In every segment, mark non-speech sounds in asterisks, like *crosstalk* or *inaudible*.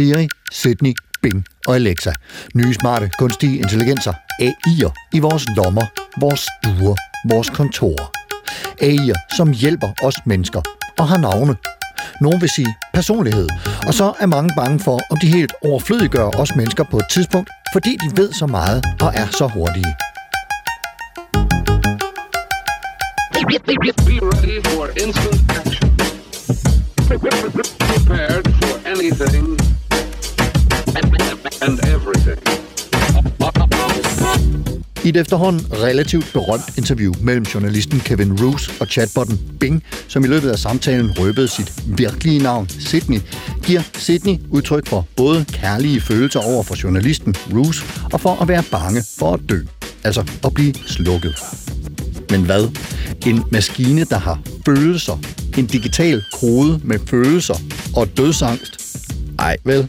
Siri, Sydney, Bing og Alexa. Nye smarte kunstige intelligenser. AI'er i vores lommer, vores stuer, vores kontorer. AI'er, som hjælper os mennesker og har navne. Nogle vil sige personlighed, og så er mange bange for, om de helt overflødiggør os mennesker på et tidspunkt, fordi de ved så meget og er så hurtige. Be ready for instant action. Prepared for anything and everything. I et efterhånden relativt berømt interview mellem journalisten Kevin Roos og chatbotten Bing, som i løbet af samtalen røbede sit virkelige navn, Sydney, giver Sydney udtryk for både kærlige følelser over for journalisten Roos og for at være bange for at dø, altså at blive slukket. Men hvad? En maskine, der har følelser, en digital kode med følelser og dødsangst? Ej, vel?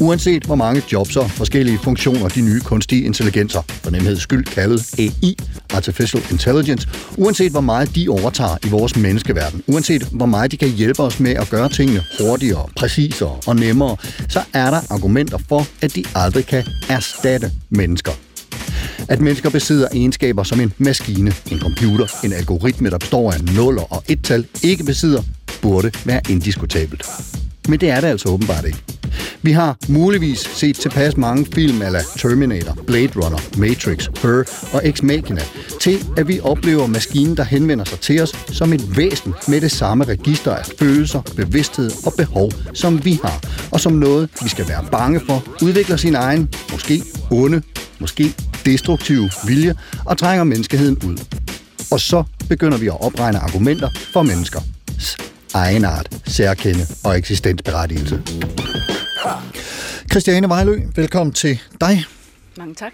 Uanset hvor mange jobs og forskellige funktioner de nye kunstige intelligenser, for nemheds skyld kaldet AI, Artificial Intelligence, uanset hvor meget de overtager i vores menneskeverden, uanset hvor meget de kan hjælpe os med at gøre tingene hurtigere, præcisere og nemmere, så er der argumenter for, at de aldrig kan erstatte mennesker. At mennesker besidder egenskaber som en maskine, en computer, en algoritme, der består af nuller og et-tal, ikke besidder, burde være indiskutabelt. Men det er det altså åbenbart ikke. Vi har muligvis set tilpas mange film ala Terminator, Blade Runner, Matrix, Her og Ex Machina, til at vi oplever maskinen, der henvender sig til os som et væsen med det samme register af følelser, bevidsthed og behov, som vi har, og som noget, vi skal være bange for, udvikler sin egen, måske onde, måske destruktive vilje og trænger menneskeheden ud. Og så begynder vi at opregne argumenter for mennesker egenart, særkende og eksistensberettigelse. Christiane Vejlø, velkommen til dig. Mange tak.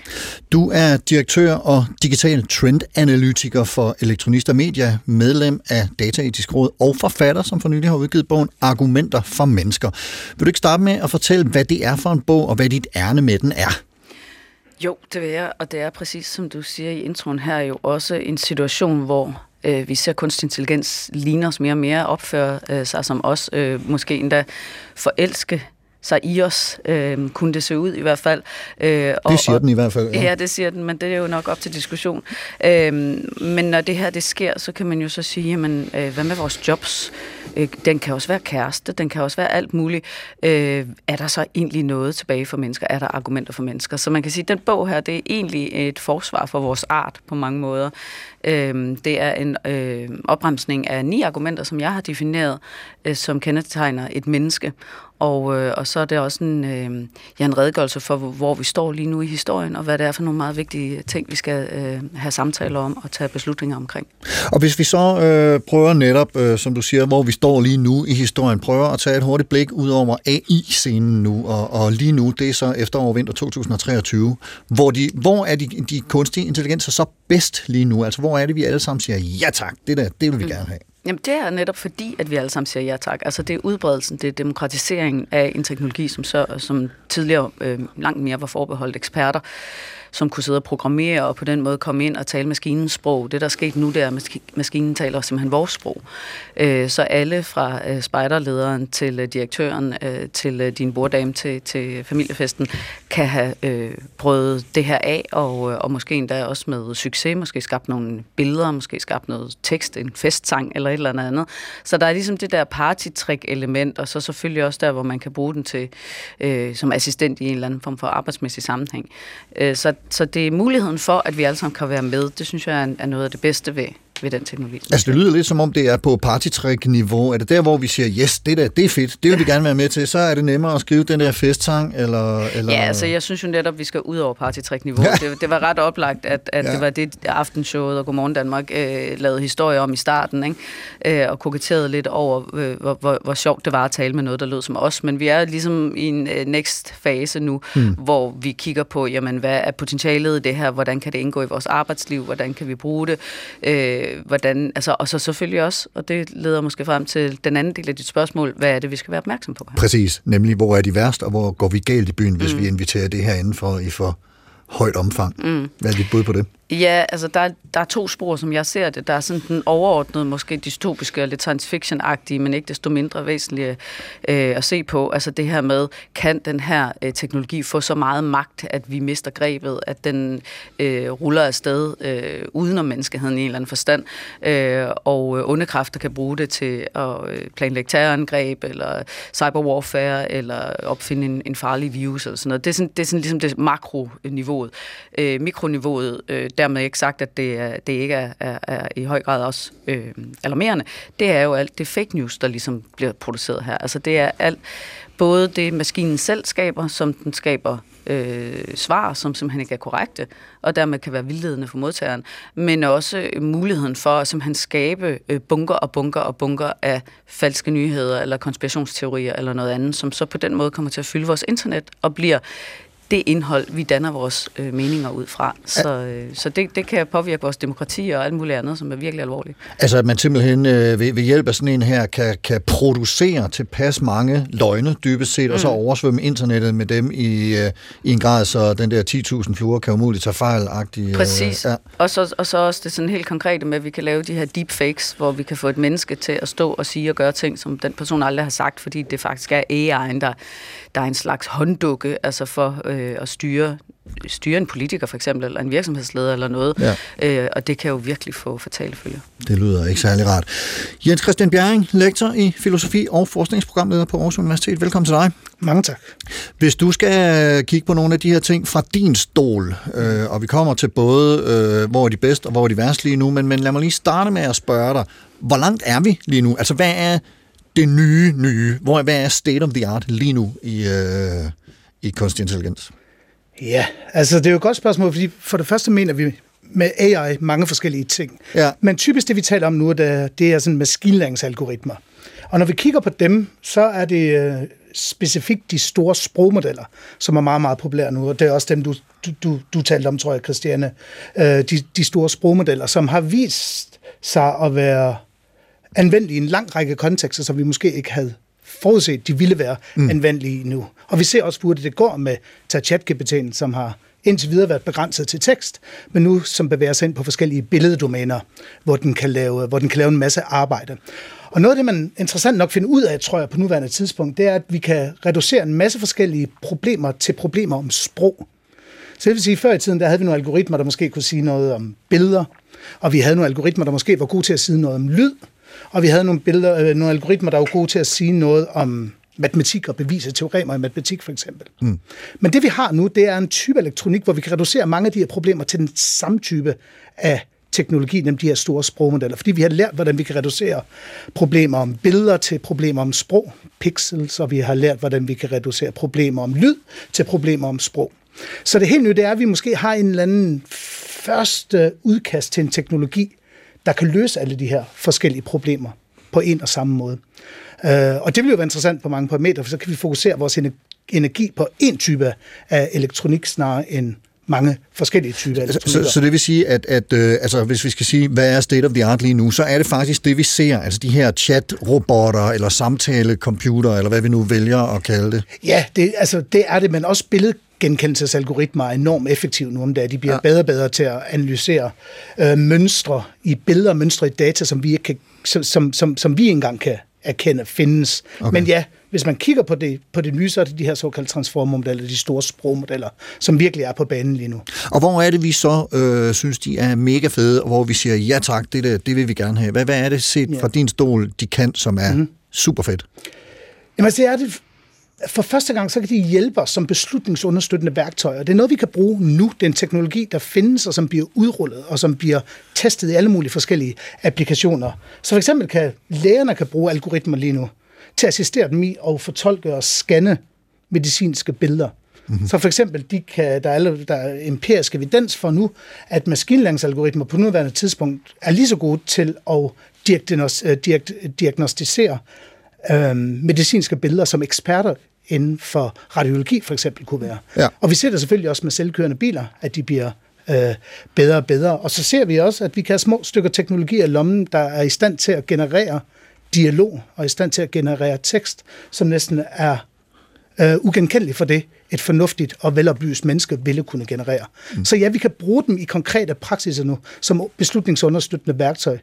Du er direktør og digital trendanalytiker for Elektronister Media, medlem af Dataetisk Råd og forfatter, som for nylig har udgivet bogen Argumenter for Mennesker. Vil du ikke starte med at fortælle, hvad det er for en bog, og hvad dit ærne med den er? Jo, det vil jeg, og det er præcis som du siger i introen her jo også en situation, hvor øh, vi ser kunstig intelligens ligner os mere og mere, opføre øh, sig som os, øh, måske endda forelske sig i os, øh, kunne det se ud i hvert fald. Øh, og, det siger den i hvert fald. Ja. ja, det siger den, men det er jo nok op til diskussion. Øh, men når det her det sker, så kan man jo så sige, jamen, øh, hvad med vores jobs? Øh, den kan også være kæreste, den kan også være alt muligt. Øh, er der så egentlig noget tilbage for mennesker? Er der argumenter for mennesker? Så man kan sige, at den bog her, det er egentlig et forsvar for vores art på mange måder. Øh, det er en øh, opremsning af ni argumenter, som jeg har defineret, øh, som kendetegner et menneske. Og, øh, og så er det også en, øh, ja, en redegørelse for, hvor, vi står lige nu i historien, og hvad det er for nogle meget vigtige ting, vi skal øh, have samtaler om og tage beslutninger omkring. Og hvis vi så øh, prøver netop, øh, som du siger, hvor vi står lige nu i historien, prøver at tage et hurtigt blik ud over AI-scenen nu, og, og lige nu, det er så efterår vinter 2023, hvor, de, hvor er de, de kunstige intelligenser så bedst lige nu? Altså, hvor er det, vi alle sammen siger, ja tak, det der, det vil vi mm. gerne have? Jamen det er netop fordi, at vi alle sammen siger ja tak. Altså det er udbredelsen, det er demokratiseringen af en teknologi, som, så, som tidligere øh, langt mere var forbeholdt eksperter som kunne sidde og programmere og på den måde komme ind og tale maskinens sprog. Det, der er sket nu, det er, at maskinen taler simpelthen vores sprog. Øh, så alle fra øh, spejderlederen til øh, direktøren, øh, til øh, din borddame, til, til familiefesten, kan have øh, prøvet det her af, og, og måske endda også med succes, måske skabt nogle billeder, måske skabt noget tekst, en festsang eller et eller andet. Så der er ligesom det der partytrick-element, og så selvfølgelig også der, hvor man kan bruge den til som assistent i en eller anden form for arbejdsmæssig sammenhæng. så så det er muligheden for, at vi alle sammen kan være med. Det synes jeg er, er noget af det bedste ved, ved den teknologi. Altså, det lyder lidt som om, det er på partytrick-niveau. Er det der, hvor vi siger, yes, det der, det er fedt, det vil vi gerne være med til, så er det nemmere at skrive den der festsang, eller... eller... Ja, altså jeg synes jo netop, vi skal ud over partytrick-niveau. Det, det var ret oplagt, at, at ja. det var det aftenshowet og Godmorgen Danmark øh, lavede historie om i starten, ikke? Øh, og koketterede lidt over, øh, hvor, hvor, hvor sjovt det var at tale med noget, der lød som os. Men vi er ligesom i en øh, next fase nu, hmm. hvor vi kigger på, jamen, hvad er potentialet i det her? Hvordan kan det indgå i vores arbejdsliv? Hvordan kan vi bruge det? Øh, hvordan, altså, og så selvfølgelig også, og det leder måske frem til den anden del af dit spørgsmål, hvad er det, vi skal være opmærksom på her? Præcis, nemlig hvor er de værst, og hvor går vi galt i byen, hvis mm. vi inviterer det her indenfor i for højt omfang. Mm. Hvad er dit bud på det? Ja, altså der, der er to spor, som jeg ser det. Der er sådan den overordnede, måske dystopiske og lidt science fiction-agtige, men ikke desto mindre væsentlige øh, at se på. Altså det her med, kan den her øh, teknologi få så meget magt, at vi mister grebet, at den øh, ruller afsted øh, uden om menneskeheden i en eller anden forstand, øh, og øh, onde kræfter kan bruge det til at øh, planlægge terrorangreb, eller cyberwarfare, eller opfinde en, en farlig virus, eller sådan noget. Det er sådan, det er sådan ligesom det makroniveauet. Øh, mikroniveauet, øh, dermed ikke sagt, at det, det ikke er, er, er i høj grad også øh, alarmerende. Det er jo alt det fake news, der ligesom bliver produceret her. Altså det er alt, både det maskinen selv skaber, som den skaber øh, svar, som simpelthen ikke er korrekte, og dermed kan være vildledende for modtageren, men også øh, muligheden for at simpelthen skabe øh, bunker og bunker og bunker af falske nyheder eller konspirationsteorier eller noget andet, som så på den måde kommer til at fylde vores internet og bliver det indhold, vi danner vores øh, meninger ud fra. Så, øh, så det, det kan påvirke vores demokrati og alt muligt andet, som er virkelig alvorligt. Altså at man simpelthen øh, ved, ved hjælp af sådan en her kan, kan producere tilpas mange løgne dybest set, mm. og så mm. oversvømme internettet med dem i, øh, i en grad, så den der 10.000 fluer kan umuligt tage fejl Øh, Præcis. Ja. Og, så, og så også det sådan helt konkrete med, at vi kan lave de her deepfakes, hvor vi kan få et menneske til at stå og sige og gøre ting, som den person aldrig har sagt, fordi det faktisk er AI'en, der, der er en slags hånddukke altså for øh, at styre styre en politiker for eksempel, eller en virksomhedsleder eller noget, ja. øh, og det kan jo virkelig få fatale følger. Det lyder ikke særlig rart. Jens Christian Bjerring, lektor i filosofi og forskningsprogramleder på Aarhus Universitet. Velkommen til dig. Mange tak. Hvis du skal kigge på nogle af de her ting fra din stol, øh, og vi kommer til både, øh, hvor er de bedst og hvor er de værst lige nu, men, men lad mig lige starte med at spørge dig, hvor langt er vi lige nu? Altså, hvad er det nye nye? Hvor, hvad er state of the art lige nu i, øh, i kunstig intelligens? Ja, altså det er jo et godt spørgsmål, fordi for det første mener vi med AI mange forskellige ting. Ja. Men typisk det, vi taler om nu, det, det er sådan maskinlæringsalgoritmer. Og når vi kigger på dem, så er det øh, specifikt de store sprogmodeller, som er meget, meget populære nu, og det er også dem, du, du, du talte om, tror jeg, Christiane. Øh, de, de store sprogmodeller, som har vist sig at være anvendelige i en lang række kontekster, som vi måske ikke havde forudset, de ville være mm. anvendelige nu. Og vi ser også, hvor det går med ChatGPT'en, som har indtil videre været begrænset til tekst, men nu som bevæger sig ind på forskellige billeddomæner, hvor den kan lave, hvor den kan lave en masse arbejde. Og noget af det, man interessant nok finder ud af, tror jeg, på nuværende tidspunkt, det er, at vi kan reducere en masse forskellige problemer til problemer om sprog. Så det vil sige, at før i tiden, der havde vi nogle algoritmer, der måske kunne sige noget om billeder, og vi havde nogle algoritmer, der måske var gode til at sige noget om lyd, og vi havde nogle, billeder, øh, nogle algoritmer, der var gode til at sige noget om matematik og bevise teoremer i matematik for eksempel. Mm. Men det vi har nu, det er en type elektronik, hvor vi kan reducere mange af de her problemer til den samme type af teknologi, nemlig de her store sprogmodeller. Fordi vi har lært, hvordan vi kan reducere problemer om billeder til problemer om sprog, pixels, og vi har lært, hvordan vi kan reducere problemer om lyd til problemer om sprog. Så det helt nye, det er, at vi måske har en eller anden første udkast til en teknologi, der kan løse alle de her forskellige problemer på en og samme måde. Øh, og det vil jo være interessant på mange parametre, for så kan vi fokusere vores energi på en type af elektronik snarere end mange forskellige typer så, så, så det vil sige, at, at øh, altså, hvis vi skal sige, hvad er state of the art lige nu, så er det faktisk det, vi ser, altså de her chat-robotter, eller samtale-computer, eller hvad vi nu vælger at kalde det. Ja, det, altså, det er det, men også billed genkendelsesalgoritmer er enormt effektive nu om dagen. De bliver ja. bedre og bedre til at analysere øh, mønstre i billeder, mønstre i data, som vi ikke kan, som, som, som vi engang kan erkende findes. Okay. Men ja, hvis man kigger på det, på det nye, så er det de her såkaldte transformmodeller, de store sprogmodeller, som virkelig er på banen lige nu. Og hvor er det, vi så øh, synes, de er mega fede, og hvor vi siger, ja tak, det, der, det vil vi gerne have. Hvad, hvad er det set ja. fra din stol, de kan, som er mm-hmm. super fedt? Jamen, det er det for første gang, så kan de hjælpe os som beslutningsunderstøttende værktøjer. Det er noget, vi kan bruge nu. Det er en teknologi, der findes, og som bliver udrullet, og som bliver testet i alle mulige forskellige applikationer. Så for eksempel kan lægerne kan bruge algoritmer lige nu til at assistere dem i at fortolke og scanne medicinske billeder. Mm-hmm. Så for eksempel, de kan, der, er, der er empirisk evidens for nu, at maskinlæringsalgoritmer på nuværende tidspunkt er lige så gode til at øh, diagnostisere øh, medicinske billeder, som eksperter inden for radiologi for eksempel kunne være. Ja. Og vi ser det selvfølgelig også med selvkørende biler, at de bliver øh, bedre og bedre. Og så ser vi også, at vi kan have små stykker teknologi af lommen, der er i stand til at generere dialog og i stand til at generere tekst, som næsten er øh, ugenkendelig for det, et fornuftigt og veloplyst menneske ville kunne generere. Mm. Så ja, vi kan bruge dem i konkrete praksiser nu, som beslutningsunderstøttende værktøj.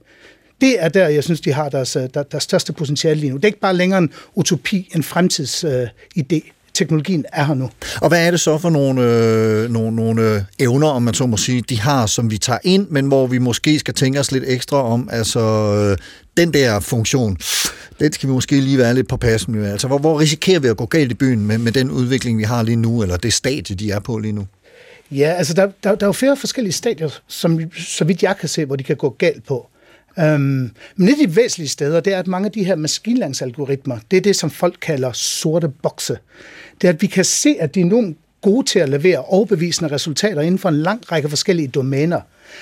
Det er der, jeg synes, de har deres, øh, der, deres største potentiale lige nu. Det er ikke bare længere en utopi, en fremtidsidé. Øh, teknologien er her nu. Og hvad er det så for nogle, øh, nogle, nogle øh, evner, om man så må sige, de har, som vi tager ind, men hvor vi måske skal tænke os lidt ekstra om, altså øh, den der funktion, den skal vi måske lige være lidt på passen med. Altså, hvor, hvor risikerer vi at gå galt i byen med, med den udvikling, vi har lige nu, eller det stadie, de er på lige nu? Ja, altså der, der, der er jo flere forskellige stadier, som, så vidt jeg kan se, hvor de kan gå galt på. Um, men et af de væsentlige steder, det er, at mange af de her maskinlæringsalgoritmer, det er det, som folk kalder sorte bokse. Det er, at vi kan se, at de er nogle gode til at levere overbevisende resultater inden for en lang række forskellige domæner.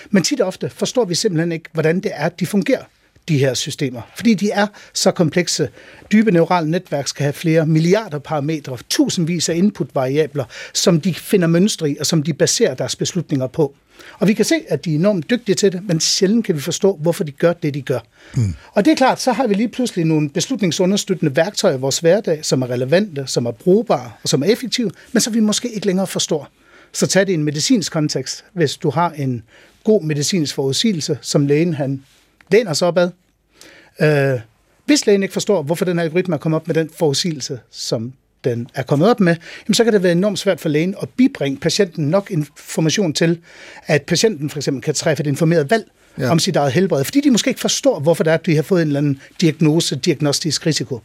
Men tit og ofte forstår vi simpelthen ikke, hvordan det er, at de fungerer de her systemer, fordi de er så komplekse. Dybe neurale netværk skal have flere milliarder parametre, tusindvis af input-variabler, som de finder mønstre i, og som de baserer deres beslutninger på. Og vi kan se, at de er enormt dygtige til det, men sjældent kan vi forstå, hvorfor de gør det, de gør. Mm. Og det er klart, så har vi lige pludselig nogle beslutningsunderstøttende værktøjer i vores hverdag, som er relevante, som er brugbare og som er effektive, men som vi måske ikke længere forstår. Så tag det i en medicinsk kontekst. Hvis du har en god medicinsk forudsigelse, som lægen han læner sig opad. Øh, hvis lægen ikke forstår, hvorfor den algoritme er kommet op med den forudsigelse, som den er kommet op med, jamen så kan det være enormt svært for lægen at bibringe patienten nok information til, at patienten for eksempel kan træffe et informeret valg ja. om sit eget helbred, fordi de måske ikke forstår, hvorfor det er, at de har fået en eller anden diagnose, diagnostisk risiko.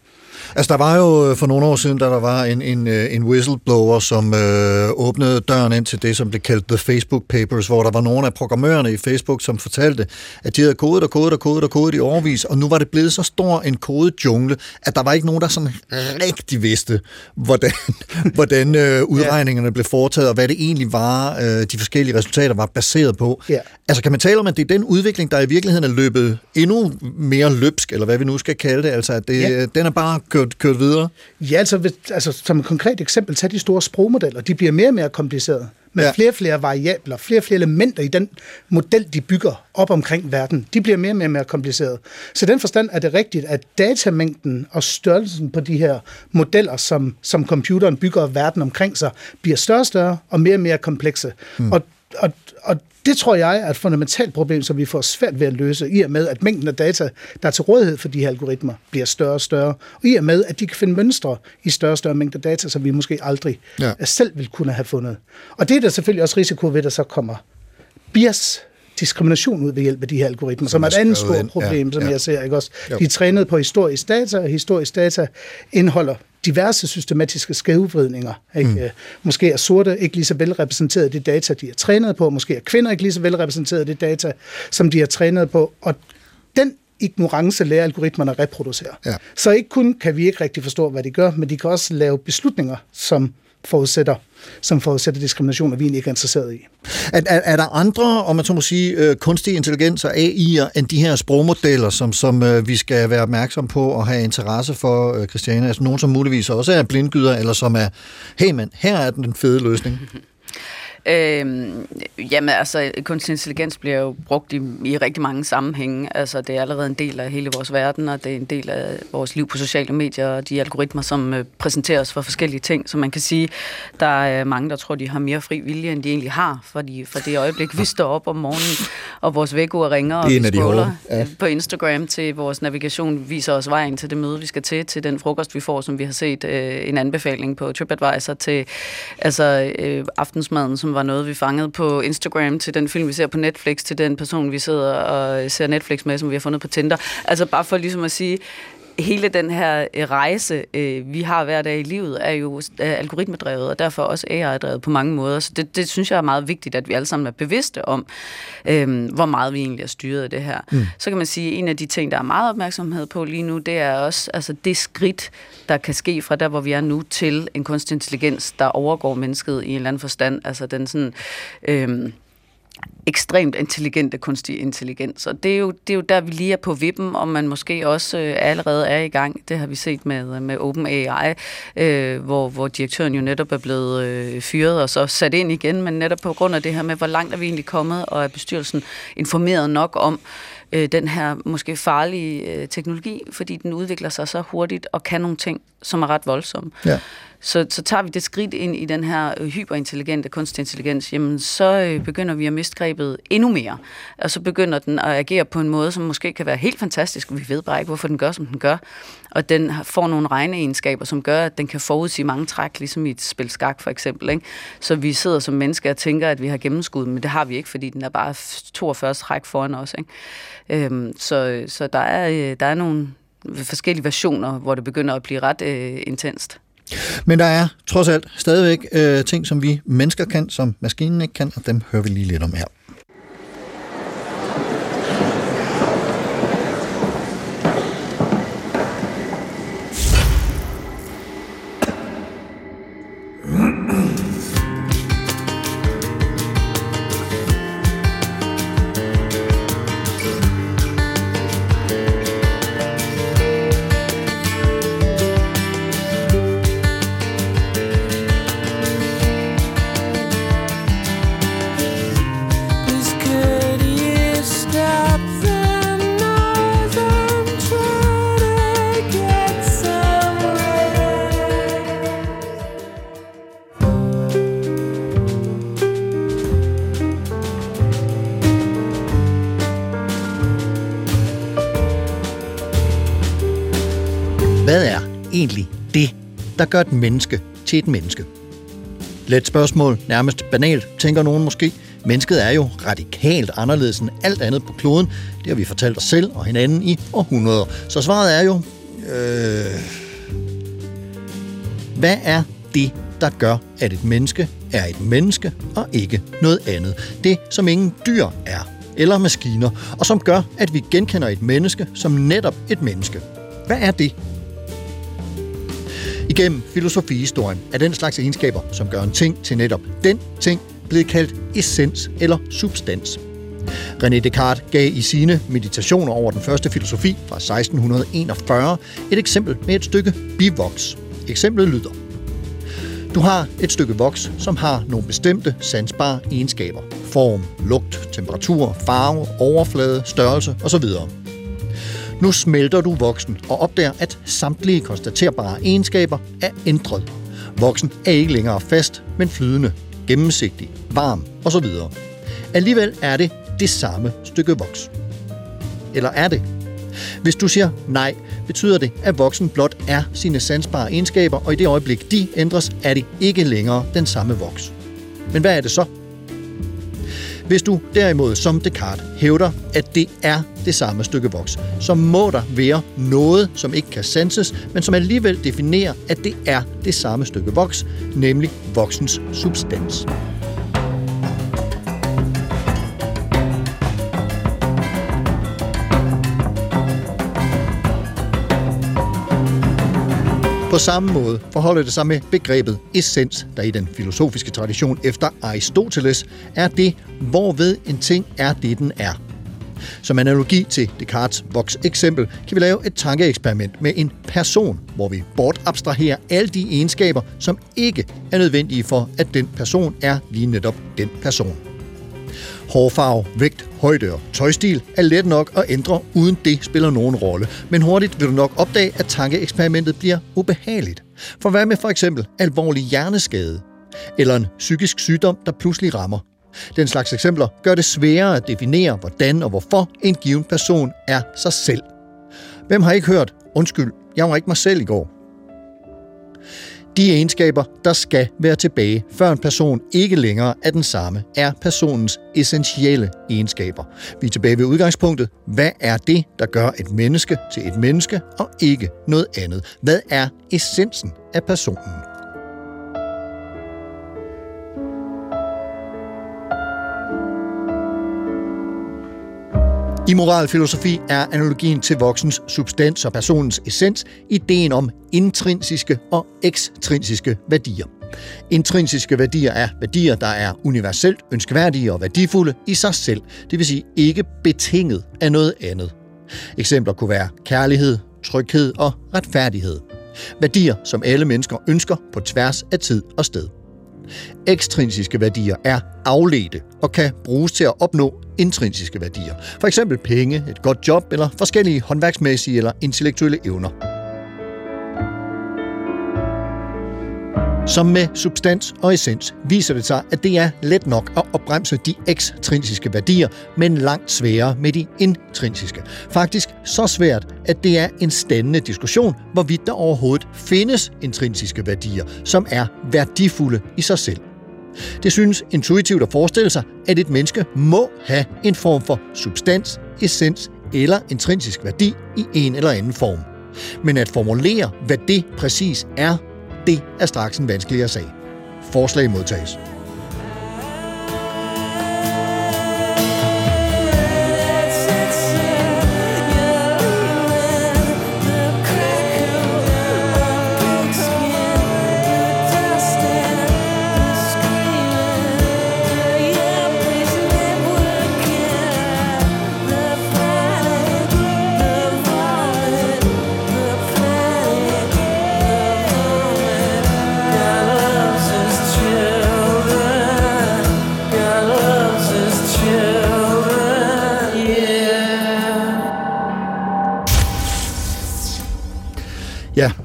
Altså, der var jo øh, for nogle år siden, da der var en, en, øh, en whistleblower, som øh, åbnede døren ind til det, som blev kaldt The Facebook Papers, hvor der var nogle af programmørerne i Facebook, som fortalte, at de havde kodet og kodet og kodet og kodet i overvis, og nu var det blevet så stor en kodejungle, at der var ikke nogen, der sådan rigtig vidste, hvordan, *laughs* hvordan øh, udregningerne ja. blev foretaget, og hvad det egentlig var, øh, de forskellige resultater var baseret på. Ja. Altså, kan man tale om, at det er den udvikling, der i virkeligheden er løbet endnu mere løbsk, eller hvad vi nu skal kalde det, altså, at det, ja. den er bare kørt, kørt videre? Ja, altså, altså som et konkret eksempel, tag de store sprogmodeller. De bliver mere og mere komplicerede med ja. flere og flere variabler, flere og flere elementer i den model, de bygger op omkring verden. De bliver mere og mere, mere komplicerede. Så i den forstand er det rigtigt, at datamængden og størrelsen på de her modeller, som, som computeren bygger verden omkring sig, bliver større og større og mere og mere komplekse. Hmm. Og, og, og det tror jeg er et fundamentalt problem, som vi får svært ved at løse, i og med, at mængden af data, der er til rådighed for de her algoritmer, bliver større og større, og i og med, at de kan finde mønstre i større og større mængder data, som vi måske aldrig ja. selv vil kunne have fundet. Og det er der selvfølgelig også risiko ved, at der så kommer bias diskrimination ud ved hjælp af de her algoritmer, som, som er et andet stort problem, ja, som ja. jeg ser. Ikke også? De er trænet på historisk data, og historisk data indeholder diverse systematiske skævvridninger. Ikke? Mm. Måske er sorte ikke lige så velrepræsenteret i det data, de er trænet på. Måske er kvinder ikke lige så velrepræsenteret i det data, som de er trænet på. Og den ignorance lærer algoritmerne at reproducere. Ja. Så ikke kun kan vi ikke rigtig forstå, hvad de gør, men de kan også lave beslutninger, som forudsætter, som forudsætter diskrimination, og vi ikke er interesseret i. Er, er, er der andre, om man så må sige, øh, kunstig intelligens og AI'er, end de her sprogmodeller, som, som øh, vi skal være opmærksom på og have interesse for, øh, Christiane? Altså nogen, som muligvis også er blindgyder, eller som er, hey mand, her er den fede løsning. *laughs* Øhm, jamen altså, kunstig intelligens bliver jo brugt i, i rigtig mange sammenhænge. Altså, det er allerede en del af hele vores verden, og det er en del af vores liv på sociale medier, og de algoritmer, som øh, præsenteres for forskellige ting. Så man kan sige, der er mange, der tror, de har mere fri vilje, end de egentlig har, fordi for det øjeblik, vi står op om morgenen, og vores vækord ringer, og vi scroller ja. på Instagram til vores navigation, viser os vejen til det møde, vi skal til, til den frokost, vi får, som vi har set øh, en anbefaling på TripAdvisor til altså, øh, aftensmaden, som var noget, vi fangede på Instagram, til den film, vi ser på Netflix, til den person, vi sidder og ser Netflix med, som vi har fundet på Tinder. Altså bare for ligesom at sige, hele den her øh, rejse, øh, vi har hver dag i livet, er jo algoritmedrevet, og derfor også AI-drevet på mange måder. Så det, det synes jeg er meget vigtigt, at vi alle sammen er bevidste om, øh, hvor meget vi egentlig er styret af det her. Mm. Så kan man sige, at en af de ting, der er meget opmærksomhed på lige nu, det er også altså det skridt, der kan ske fra der, hvor vi er nu, til en kunstig intelligens, der overgår mennesket i en eller anden forstand. Altså den sådan... Øh, ekstremt intelligente kunstig intelligens. Og det er, jo, det er jo der, vi lige er på vippen, og man måske også øh, allerede er i gang. Det har vi set med, øh, med OpenAI, øh, hvor, hvor direktøren jo netop er blevet øh, fyret og så sat ind igen, men netop på grund af det her med, hvor langt er vi egentlig kommet, og er bestyrelsen informeret nok om, øh, den her måske farlige øh, teknologi, fordi den udvikler sig så hurtigt og kan nogle ting, som er ret voldsomme. Ja så, så tager vi det skridt ind i den her øh, hyperintelligente kunstig intelligens, jamen så øh, begynder vi at miste grebet endnu mere. Og så begynder den at agere på en måde, som måske kan være helt fantastisk, og vi ved bare ikke, hvorfor den gør, som den gør. Og den får nogle regneegenskaber, som gør, at den kan forudsige mange træk, ligesom i et spil skak for eksempel. Ikke? Så vi sidder som mennesker og tænker, at vi har gennemskud, men det har vi ikke, fordi den er bare 42 træk foran os. Ikke? Øhm, så så der, er, øh, der er nogle forskellige versioner, hvor det begynder at blive ret øh, intenst. Men der er trods alt stadigvæk øh, ting, som vi mennesker kan, som maskinen ikke kan, og dem hører vi lige lidt om her. Der gør et menneske til et menneske? Let spørgsmål, nærmest banalt, tænker nogen måske. Mennesket er jo radikalt anderledes end alt andet på kloden. Det har vi fortalt os selv og hinanden i århundreder. Så svaret er jo... Øh, hvad er det, der gør, at et menneske er et menneske og ikke noget andet? Det, som ingen dyr er, eller maskiner, og som gør, at vi genkender et menneske som netop et menneske. Hvad er det? Igennem filosofihistorien er den slags egenskaber, som gør en ting til netop den ting, blevet kaldt essens eller substans. René Descartes gav i sine meditationer over den første filosofi fra 1641 et eksempel med et stykke bivoks. Eksemplet lyder. Du har et stykke voks, som har nogle bestemte sansbare egenskaber. Form, lugt, temperatur, farve, overflade, størrelse osv. Nu smelter du voksen og opdager, at samtlige konstaterbare egenskaber er ændret. Voksen er ikke længere fast, men flydende, gennemsigtig, varm osv. Alligevel er det det samme stykke voks. Eller er det? Hvis du siger nej, betyder det, at voksen blot er sine sansbare egenskaber, og i det øjeblik de ændres, er det ikke længere den samme voks. Men hvad er det så? Hvis du derimod som Descartes hævder, at det er det samme stykke voks, så må der være noget, som ikke kan sanses, men som alligevel definerer, at det er det samme stykke voks, nemlig voksens substans. På samme måde forholder det sig med begrebet essens, der i den filosofiske tradition efter Aristoteles er det, hvorved en ting er det, den er. Som analogi til Descartes' voks-eksempel kan vi lave et tankeeksperiment med en person, hvor vi bortabstraherer alle de egenskaber, som ikke er nødvendige for, at den person er lige netop den person. Hårfarve, vægt, højde og tøjstil er let nok at ændre, uden det spiller nogen rolle. Men hurtigt vil du nok opdage, at tankeeksperimentet bliver ubehageligt. For hvad med for eksempel alvorlig hjerneskade? Eller en psykisk sygdom, der pludselig rammer? Den slags eksempler gør det sværere at definere, hvordan og hvorfor en given person er sig selv. Hvem har ikke hørt, undskyld, jeg var ikke mig selv i går? De egenskaber, der skal være tilbage, før en person ikke længere er den samme, er personens essentielle egenskaber. Vi er tilbage ved udgangspunktet. Hvad er det, der gør et menneske til et menneske, og ikke noget andet? Hvad er essensen af personen? I moralfilosofi er analogien til voksens substans og personens essens ideen om intrinsiske og ekstrinsiske værdier. Intrinsiske værdier er værdier, der er universelt ønskværdige og værdifulde i sig selv, det vil sige ikke betinget af noget andet. Eksempler kunne være kærlighed, tryghed og retfærdighed. Værdier, som alle mennesker ønsker på tværs af tid og sted. Ekstrinsiske værdier er afledte og kan bruges til at opnå intrinsiske værdier. For eksempel penge, et godt job eller forskellige håndværksmæssige eller intellektuelle evner. Som med substans og essens viser det sig, at det er let nok at opbremse de ekstrinsiske værdier, men langt sværere med de intrinsiske. Faktisk så svært, at det er en stændende diskussion, hvorvidt der overhovedet findes intrinsiske værdier, som er værdifulde i sig selv. Det synes intuitivt at forestille sig, at et menneske må have en form for substans, essens eller intrinsisk værdi i en eller anden form. Men at formulere, hvad det præcis er, det er straks en vanskeligere sag. Forslag modtages.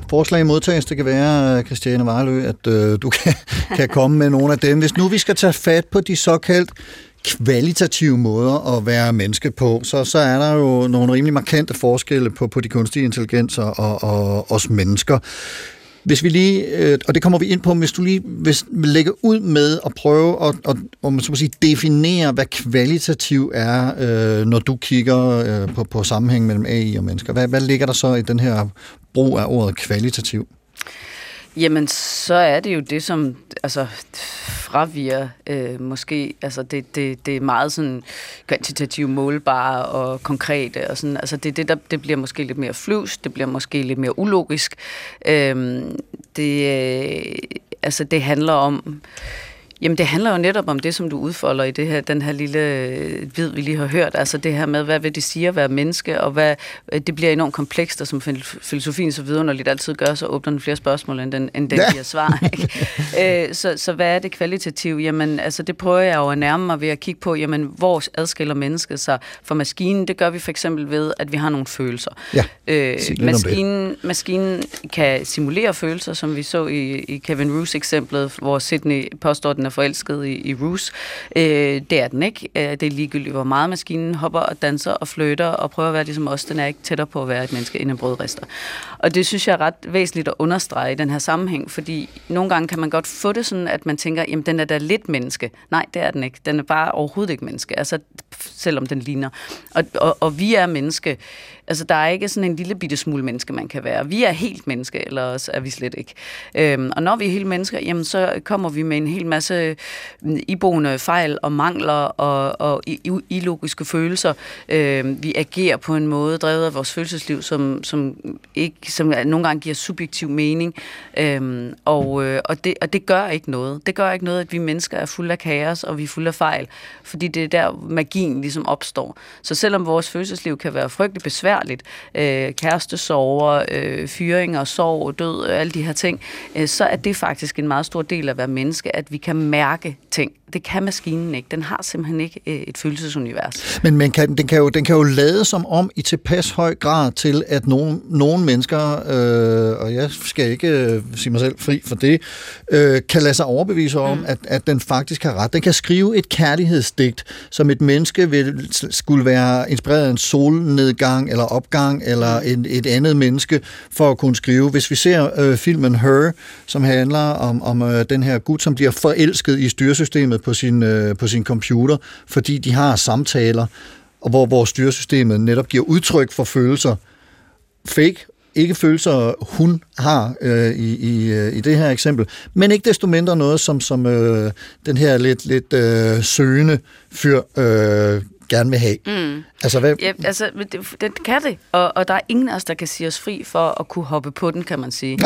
Forslag modtages. Det kan være, Christiane Varlø, at øh, du kan, *laughs* kan komme med nogle af dem. Hvis nu vi skal tage fat på de såkaldt kvalitative måder at være menneske på, så, så er der jo nogle rimelig markante forskelle på, på de kunstige intelligenser og, og os mennesker. Hvis vi lige, øh, og det kommer vi ind på, hvis du lige hvis vil lægge ud med at prøve at, at, at man så sige, definere, hvad kvalitativ er, øh, når du kigger øh, på, på sammenhæng mellem AI og mennesker. Hvad, hvad ligger der så i den her brug af ordet kvalitativ? Jamen, så er det jo det, som altså, fraviger øh, måske. Altså, det, det, det er meget sådan kvantitativt målbare og konkrete. Og sådan. Altså, det, det, der, det bliver måske lidt mere flyvs, det bliver måske lidt mere ulogisk. Øh, det, øh, altså, det handler om... Jamen, det handler jo netop om det, som du udfolder i det her, den her lille øh, vid, vi lige har hørt. Altså det her med, hvad vil det sige at være menneske, og hvad, øh, det bliver enormt komplekst, og som filosofien så vidunderligt altid gør, så åbner den flere spørgsmål, end den, end den ja. giver svar. *laughs* Ikke? øh, så, så hvad er det kvalitative? Jamen, altså det prøver jeg jo at nærme mig ved at kigge på, jamen, hvor adskiller mennesket sig fra maskinen? Det gør vi for eksempel ved, at vi har nogle følelser. Ja, øh, maskinen, maskinen kan simulere følelser, som vi så i, i Kevin Roos eksemplet, hvor Sydney påstår, at den er forelsket i, i Roos. Øh, det er den ikke. Øh, det er ligegyldigt, hvor meget maskinen hopper og danser og flytter og prøver at være ligesom os. Den er ikke tættere på at være et menneske end en brødrester. Og det synes jeg er ret væsentligt at understrege i den her sammenhæng, fordi nogle gange kan man godt få det sådan, at man tænker, jamen den er da lidt menneske. Nej, det er den ikke. Den er bare overhovedet ikke menneske, altså selvom den ligner. Og, og, og vi er menneske. Altså, der er ikke sådan en lille bitte smule menneske, man kan være. Vi er helt menneske, eller er vi slet ikke. Øhm, og når vi er helt mennesker, jamen, så kommer vi med en hel masse mm, iboende fejl og mangler og, og illogiske følelser. Øhm, vi agerer på en måde, drevet af vores følelsesliv, som, som, ikke, som nogle gange giver subjektiv mening. Øhm, og, øh, og, det, og det gør ikke noget. Det gør ikke noget, at vi mennesker er fulde af kaos, og vi er fulde af fejl. Fordi det er der, magien ligesom opstår. Så selvom vores følelsesliv kan være frygtelig besværligt, øh, kærestesover, øh, fyringer, sorg, død, alle de her ting, øh, så er det faktisk en meget stor del af at være menneske, at vi kan mærke ting det kan maskinen ikke. Den har simpelthen ikke øh, et følelsesunivers. Men man kan, den, kan jo, den kan jo lade som om i tilpas høj grad til, at nogen, nogle mennesker, øh, og jeg skal ikke øh, sige mig selv fri for det, øh, kan lade sig overbevise om, mm. at, at den faktisk har ret. Den kan skrive et kærlighedsdigt, som et menneske vil, skulle være inspireret af en solnedgang eller opgang, eller en, et andet menneske for at kunne skrive. Hvis vi ser øh, filmen Her, som handler om, om øh, den her gut, som bliver forelsket i styresystemet på sin, øh, på sin computer, fordi de har samtaler, og hvor, hvor styresystemet netop giver udtryk for følelser, fake, ikke følelser, hun har øh, i, i, øh, i det her eksempel, men ikke desto mindre noget, som, som øh, den her lidt, lidt øh, søgende fyr øh, gerne vil have. Mm. Altså, hvad? Ja, altså, det, det kan det, og, og der er ingen af os, der kan sige os fri for at kunne hoppe på den, kan man sige.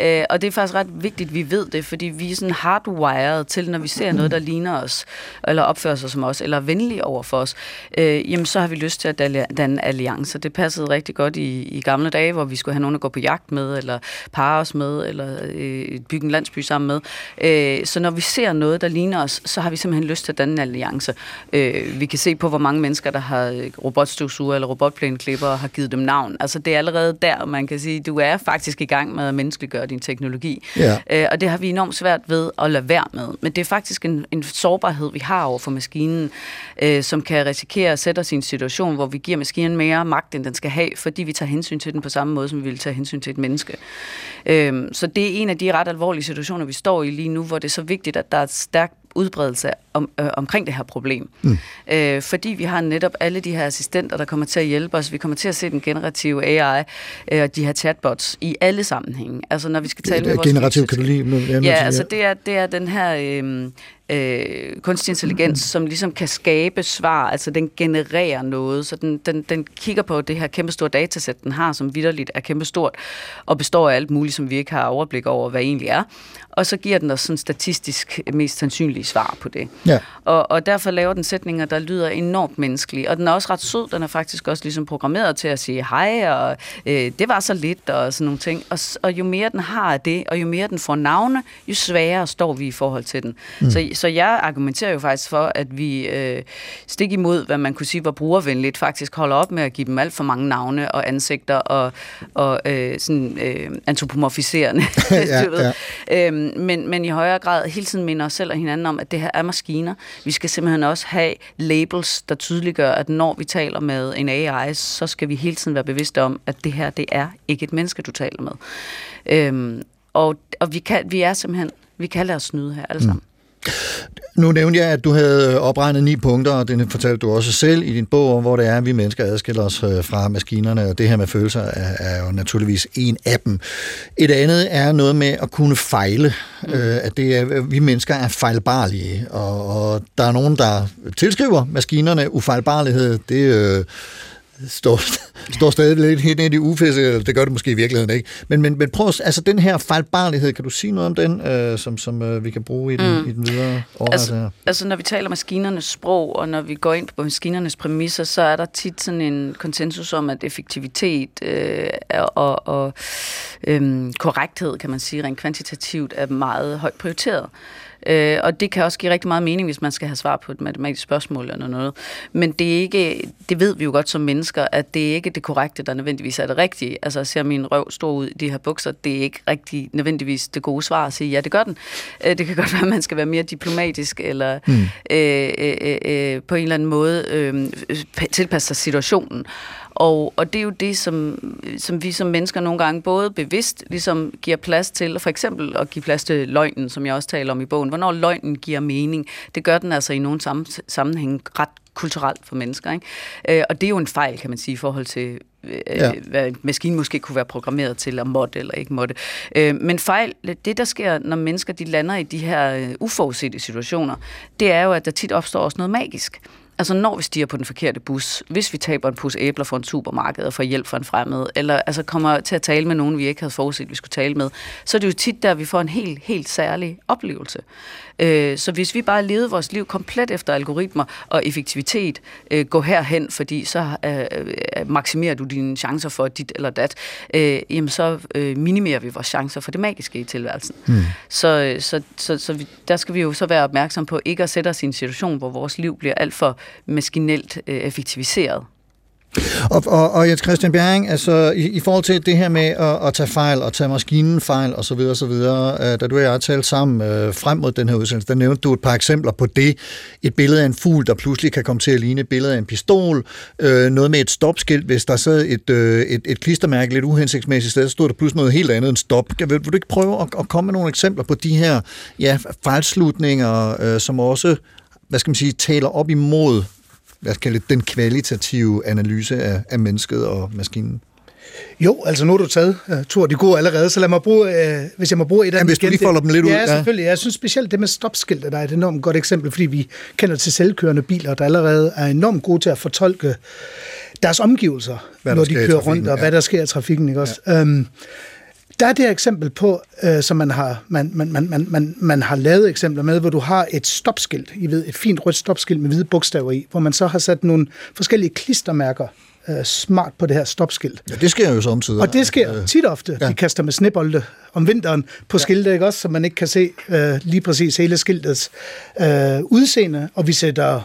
Æ, *laughs* og det er faktisk ret vigtigt, at vi ved det, fordi vi er sådan hardwired til, når vi ser noget, der ligner os, eller opfører sig som os, eller er venlige over for os, øh, jamen så har vi lyst til at danne alliancer. Det passede rigtig godt i, i gamle dage, hvor vi skulle have nogen at gå på jagt med, eller parre os med, eller øh, bygge en landsby sammen med. Æ, så når vi ser noget, der ligner os, så har vi simpelthen lyst til at danne en alliance. Øh, vi kan se på, hvor mange mennesker, der har robotstøvsuger eller robotplæneklipper og har givet dem navn. Altså det er allerede der, man kan sige, du er faktisk i gang med at menneskeliggøre din teknologi. Ja. Øh, og det har vi enormt svært ved at lade være med. Men det er faktisk en, en sårbarhed, vi har over for maskinen, øh, som kan risikere at sætte os i en situation, hvor vi giver maskinen mere magt, end den skal have, fordi vi tager hensyn til den på samme måde, som vi vil tage hensyn til et menneske. Øh, så det er en af de ret alvorlige situationer, vi står i lige nu, hvor det er så vigtigt, at der er et stærkt udbredelse om, øh, omkring det her problem. Mm. Øh, fordi vi har netop alle de her assistenter, der kommer til at hjælpe os. Vi kommer til at se den generative AI øh, og de her chatbots i alle sammenhænge. Altså når vi skal tale det, med vores... Generativ kan du lide? Ja, altså det er, det er den her... Øh, øh, kunstig intelligens, som ligesom kan skabe svar, altså den genererer noget, så den, den, den kigger på det her kæmpe store datasæt, den har, som vidderligt er kæmpe stort, og består af alt muligt, som vi ikke har overblik over, hvad egentlig er, og så giver den os sådan statistisk mest sandsynlige svar på det. Ja. Og, og derfor laver den sætninger, der lyder enormt menneskelige, og den er også ret sød, den er faktisk også ligesom programmeret til at sige hej, og øh, det var så lidt, og sådan nogle ting, og, og jo mere den har af det, og jo mere den får navne, jo sværere står vi i forhold til den. Mm. Så så jeg argumenterer jo faktisk for, at vi øh, stik imod, hvad man kunne sige var brugervenligt, faktisk holder op med at give dem alt for mange navne og ansigter og, og øh, sådan øh, antropomorfiserende. *laughs* ja. *laughs* Ja. Øhm, men, men i højere grad hele tiden minder os selv og hinanden om, at det her er maskiner. Vi skal simpelthen også have labels, der tydeliggør, at når vi taler med en AI, så skal vi hele tiden være bevidste om, at det her, det er ikke et menneske, du taler med. Øhm, og og vi, kan, vi er simpelthen, vi kan lade os snyde her alle sammen. Mm. Nu nævnte jeg, at du havde opregnet ni punkter, og det fortalte du også selv i din bog, hvor det er, at vi mennesker adskiller os øh, fra maskinerne, og det her med følelser er, er jo naturligvis en af dem. Et andet er noget med at kunne fejle, mm. øh, at det er, vi mennesker er fejlbarlige, og, og der er nogen, der tilskriver maskinerne ufejlbarlighed. Det øh, står, står stadig lidt helt ned i ufæse, det gør det måske i virkeligheden ikke. Men, men, men prøv altså den her fejlbarlighed, kan du sige noget om den, øh, som, som øh, vi kan bruge i den, mm. i den videre altså, her? Altså når vi taler maskinernes sprog, og når vi går ind på maskinernes præmisser, så er der tit sådan en konsensus om, at effektivitet øh, og, og øh, korrekthed, kan man sige, rent kvantitativt, er meget højt prioriteret. Øh, og det kan også give rigtig meget mening, hvis man skal have svar på et matematisk spørgsmål eller noget. Men det er ikke, det ved vi jo godt som mennesker, at det er ikke det korrekte, der nødvendigvis er det rigtige. Altså, ser min røv stå ud i de her bukser, det er ikke rigtig nødvendigvis det gode svar at sige, ja, det gør den. Øh, det kan godt være, at man skal være mere diplomatisk, eller mm. øh, øh, øh, på en eller anden måde øh, tilpasse sig situationen. Og, og det er jo det, som, som vi som mennesker nogle gange både bevidst ligesom giver plads til, for eksempel at give plads til løgnen, som jeg også taler om i bogen. Hvornår løgnen giver mening, det gør den altså i nogle sammenhæng ret kulturelt for mennesker. Ikke? Øh, og det er jo en fejl, kan man sige, i forhold til, øh, ja. hvad maskinen måske kunne være programmeret til at måtte eller ikke måtte. Øh, men fejl, det der sker, når mennesker de lander i de her uforudsete situationer, det er jo, at der tit opstår også noget magisk. Altså når vi stiger på den forkerte bus, hvis vi taber en pus æbler for en supermarked og får hjælp fra en fremmed, eller altså kommer til at tale med nogen, vi ikke havde forudset, vi skulle tale med, så er det jo tit der, vi får en helt, helt særlig oplevelse. Øh, så hvis vi bare levede vores liv komplet efter algoritmer og effektivitet, øh, gå herhen, fordi så øh, øh, maksimerer du dine chancer for dit eller dat, øh, jamen så øh, minimerer vi vores chancer for det magiske i tilværelsen. Mm. Så, øh, så, så, så vi, der skal vi jo så være opmærksom på ikke at sætte os i en situation, hvor vores liv bliver alt for maskinelt øh, effektiviseret. Og, og, og Jens Christian Bjerring, altså i, i forhold til det her med at, at tage fejl og tage maskinen fejl og så videre, så videre, øh, da du og jeg talte sammen øh, frem mod den her udsendelse, der nævnte du et par eksempler på det. Et billede af en fugl, der pludselig kan komme til at ligne et billede af en pistol. Øh, noget med et stopskilt, hvis der sad et, øh, et, et klistermærke lidt uhensigtsmæssigt sted, så stod der pludselig noget helt andet end stop. Vil, vil du ikke prøve at, at komme med nogle eksempler på de her ja, fejlslutninger, øh, som også hvad skal man sige, taler op imod hvad skal det, den kvalitative analyse af, af mennesket og maskinen? Jo, altså nu har du taget uh, to af de gode allerede, så lad mig bruge, uh, hvis jeg må bruge et af dem. hvis du lige folder dem lidt ja, ud. Ja, selvfølgelig. Jeg synes specielt det med stopskiltet, der er et enormt godt eksempel, fordi vi kender til selvkørende biler, der allerede er enormt gode til at fortolke deres omgivelser, når de kører rundt, og ja. hvad der sker i trafikken. Ikke også? Ja. Um, der er det eksempel på, øh, som man har, man, man, man, man, man, man har lavet eksempler med, hvor du har et stopskilt, I ved, et fint rødt stopskilt med hvide bogstaver i, hvor man så har sat nogle forskellige klistermærker øh, smart på det her stopskilt. Ja, det sker jo samtidig. Og det sker øh, tit ofte. Ja. De kaster med snebolde om vinteren på ja. skiltet, ikke også, så man ikke kan se øh, lige præcis hele skiltets øh, udseende, og vi sætter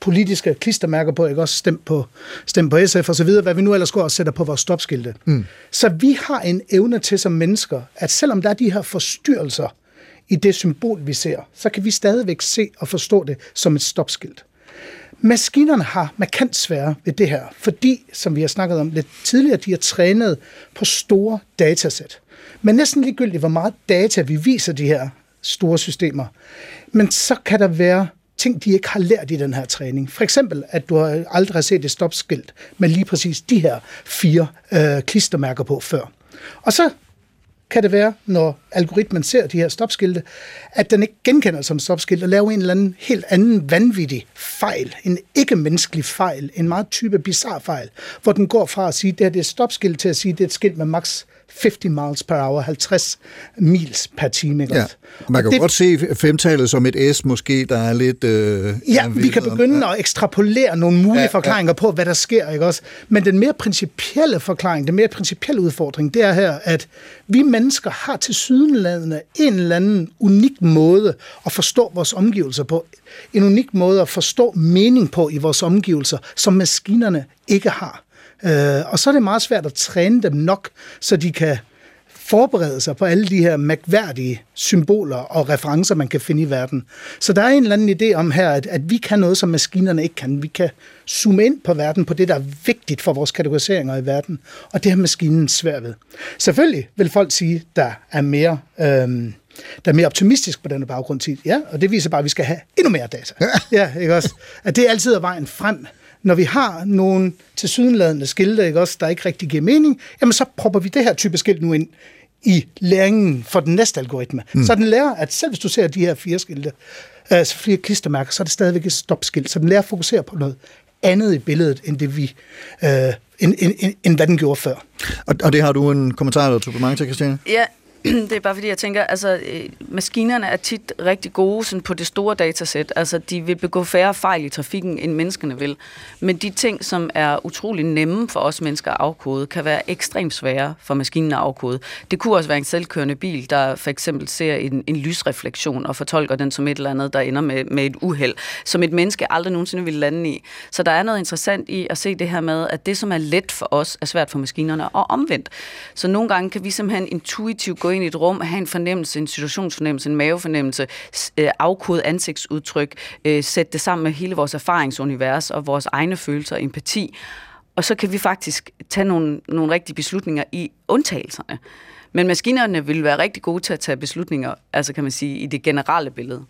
politiske klistermærker på, ikke også stem på, stem på SF og så videre, hvad vi nu ellers går og sætter på vores stopskilte. Mm. Så vi har en evne til som mennesker, at selvom der er de her forstyrrelser i det symbol, vi ser, så kan vi stadigvæk se og forstå det som et stopskilt. Maskinerne har markant svære ved det her, fordi, som vi har snakket om lidt tidligere, de er trænet på store datasæt. Men næsten ligegyldigt, hvor meget data vi viser de her store systemer, men så kan der være ting, de ikke har lært i den her træning. For eksempel, at du aldrig har set et stopskilt med lige præcis de her fire øh, klistermærker på før. Og så kan det være, når algoritmen ser de her stopskilte, at den ikke genkender som stopskilt og laver en eller anden helt anden vanvittig fejl, en ikke-menneskelig fejl, en meget type bizarre fejl, hvor den går fra at sige, at det er et stopskilt til at sige, at det er et skilt med maks 50 miles per hour, 50 mils per time. Ikke? Ja. Man kan det, godt se femtallet som et S måske, der er lidt... Øh, ja, vi kan begynde ja. at ekstrapolere nogle mulige ja, forklaringer ja. på, hvad der sker. Ikke også? Men den mere principielle forklaring, den mere principielle udfordring, det er her, at vi mennesker har til sydenlandene en eller anden unik måde at forstå vores omgivelser på. En unik måde at forstå mening på i vores omgivelser, som maskinerne ikke har. Øh, og så er det meget svært at træne dem nok, så de kan forberede sig på alle de her mærkværdige symboler og referencer, man kan finde i verden. Så der er en eller anden idé om her, at, at vi kan noget, som maskinerne ikke kan. Vi kan zoome ind på verden, på det, der er vigtigt for vores kategoriseringer i verden, og det har maskinen svært ved. Selvfølgelig vil folk sige, der er mere... Øhm, der er mere optimistisk på denne baggrund til, ja, og det viser bare, at vi skal have endnu mere data. Ja, ikke også? At det altid er vejen frem når vi har nogle tilsyneladende skilte, ikke også, der ikke rigtig giver mening, jamen så propper vi det her type skilt nu ind i læringen for den næste algoritme. Mm. Så den lærer, at selv hvis du ser de her fire skilte, altså flere klistermærker, så er det stadigvæk et stopskilt. Så den lærer at fokusere på noget andet i billedet, end det vi øh, end, end, end, end hvad den gjorde før. Og, og det har du en kommentar eller supplement til, Christiane? Ja, *clears throat* det er bare fordi, jeg tænker, altså øh, maskinerne er tit rigtig gode sådan på det store datasæt. Altså de vil begå færre fejl i trafikken, end menneskene vil. Men de ting, som er utrolig nemme for os mennesker at afkode, kan være ekstremt svære for maskinen at afkode. Det kunne også være en selvkørende bil, der for eksempel ser en, en lysreflektion og fortolker den som et eller andet, der ender med, med et uheld, som et menneske aldrig nogensinde ville lande i. Så der er noget interessant i at se det her med, at det, som er let for os, er svært for maskinerne, og omvendt. Så nogle gange kan vi simpelthen intuitivt gå ind i et rum, have en fornemmelse, en situationsfornemmelse, en mavefornemmelse, øh, afkode ansigtsudtryk, øh, sætte det sammen med hele vores erfaringsunivers og vores egne følelser og empati. Og så kan vi faktisk tage nogle, nogle rigtige beslutninger i undtagelserne. Men maskinerne vil være rigtig gode til at tage beslutninger, altså kan man sige, i det generelle billede.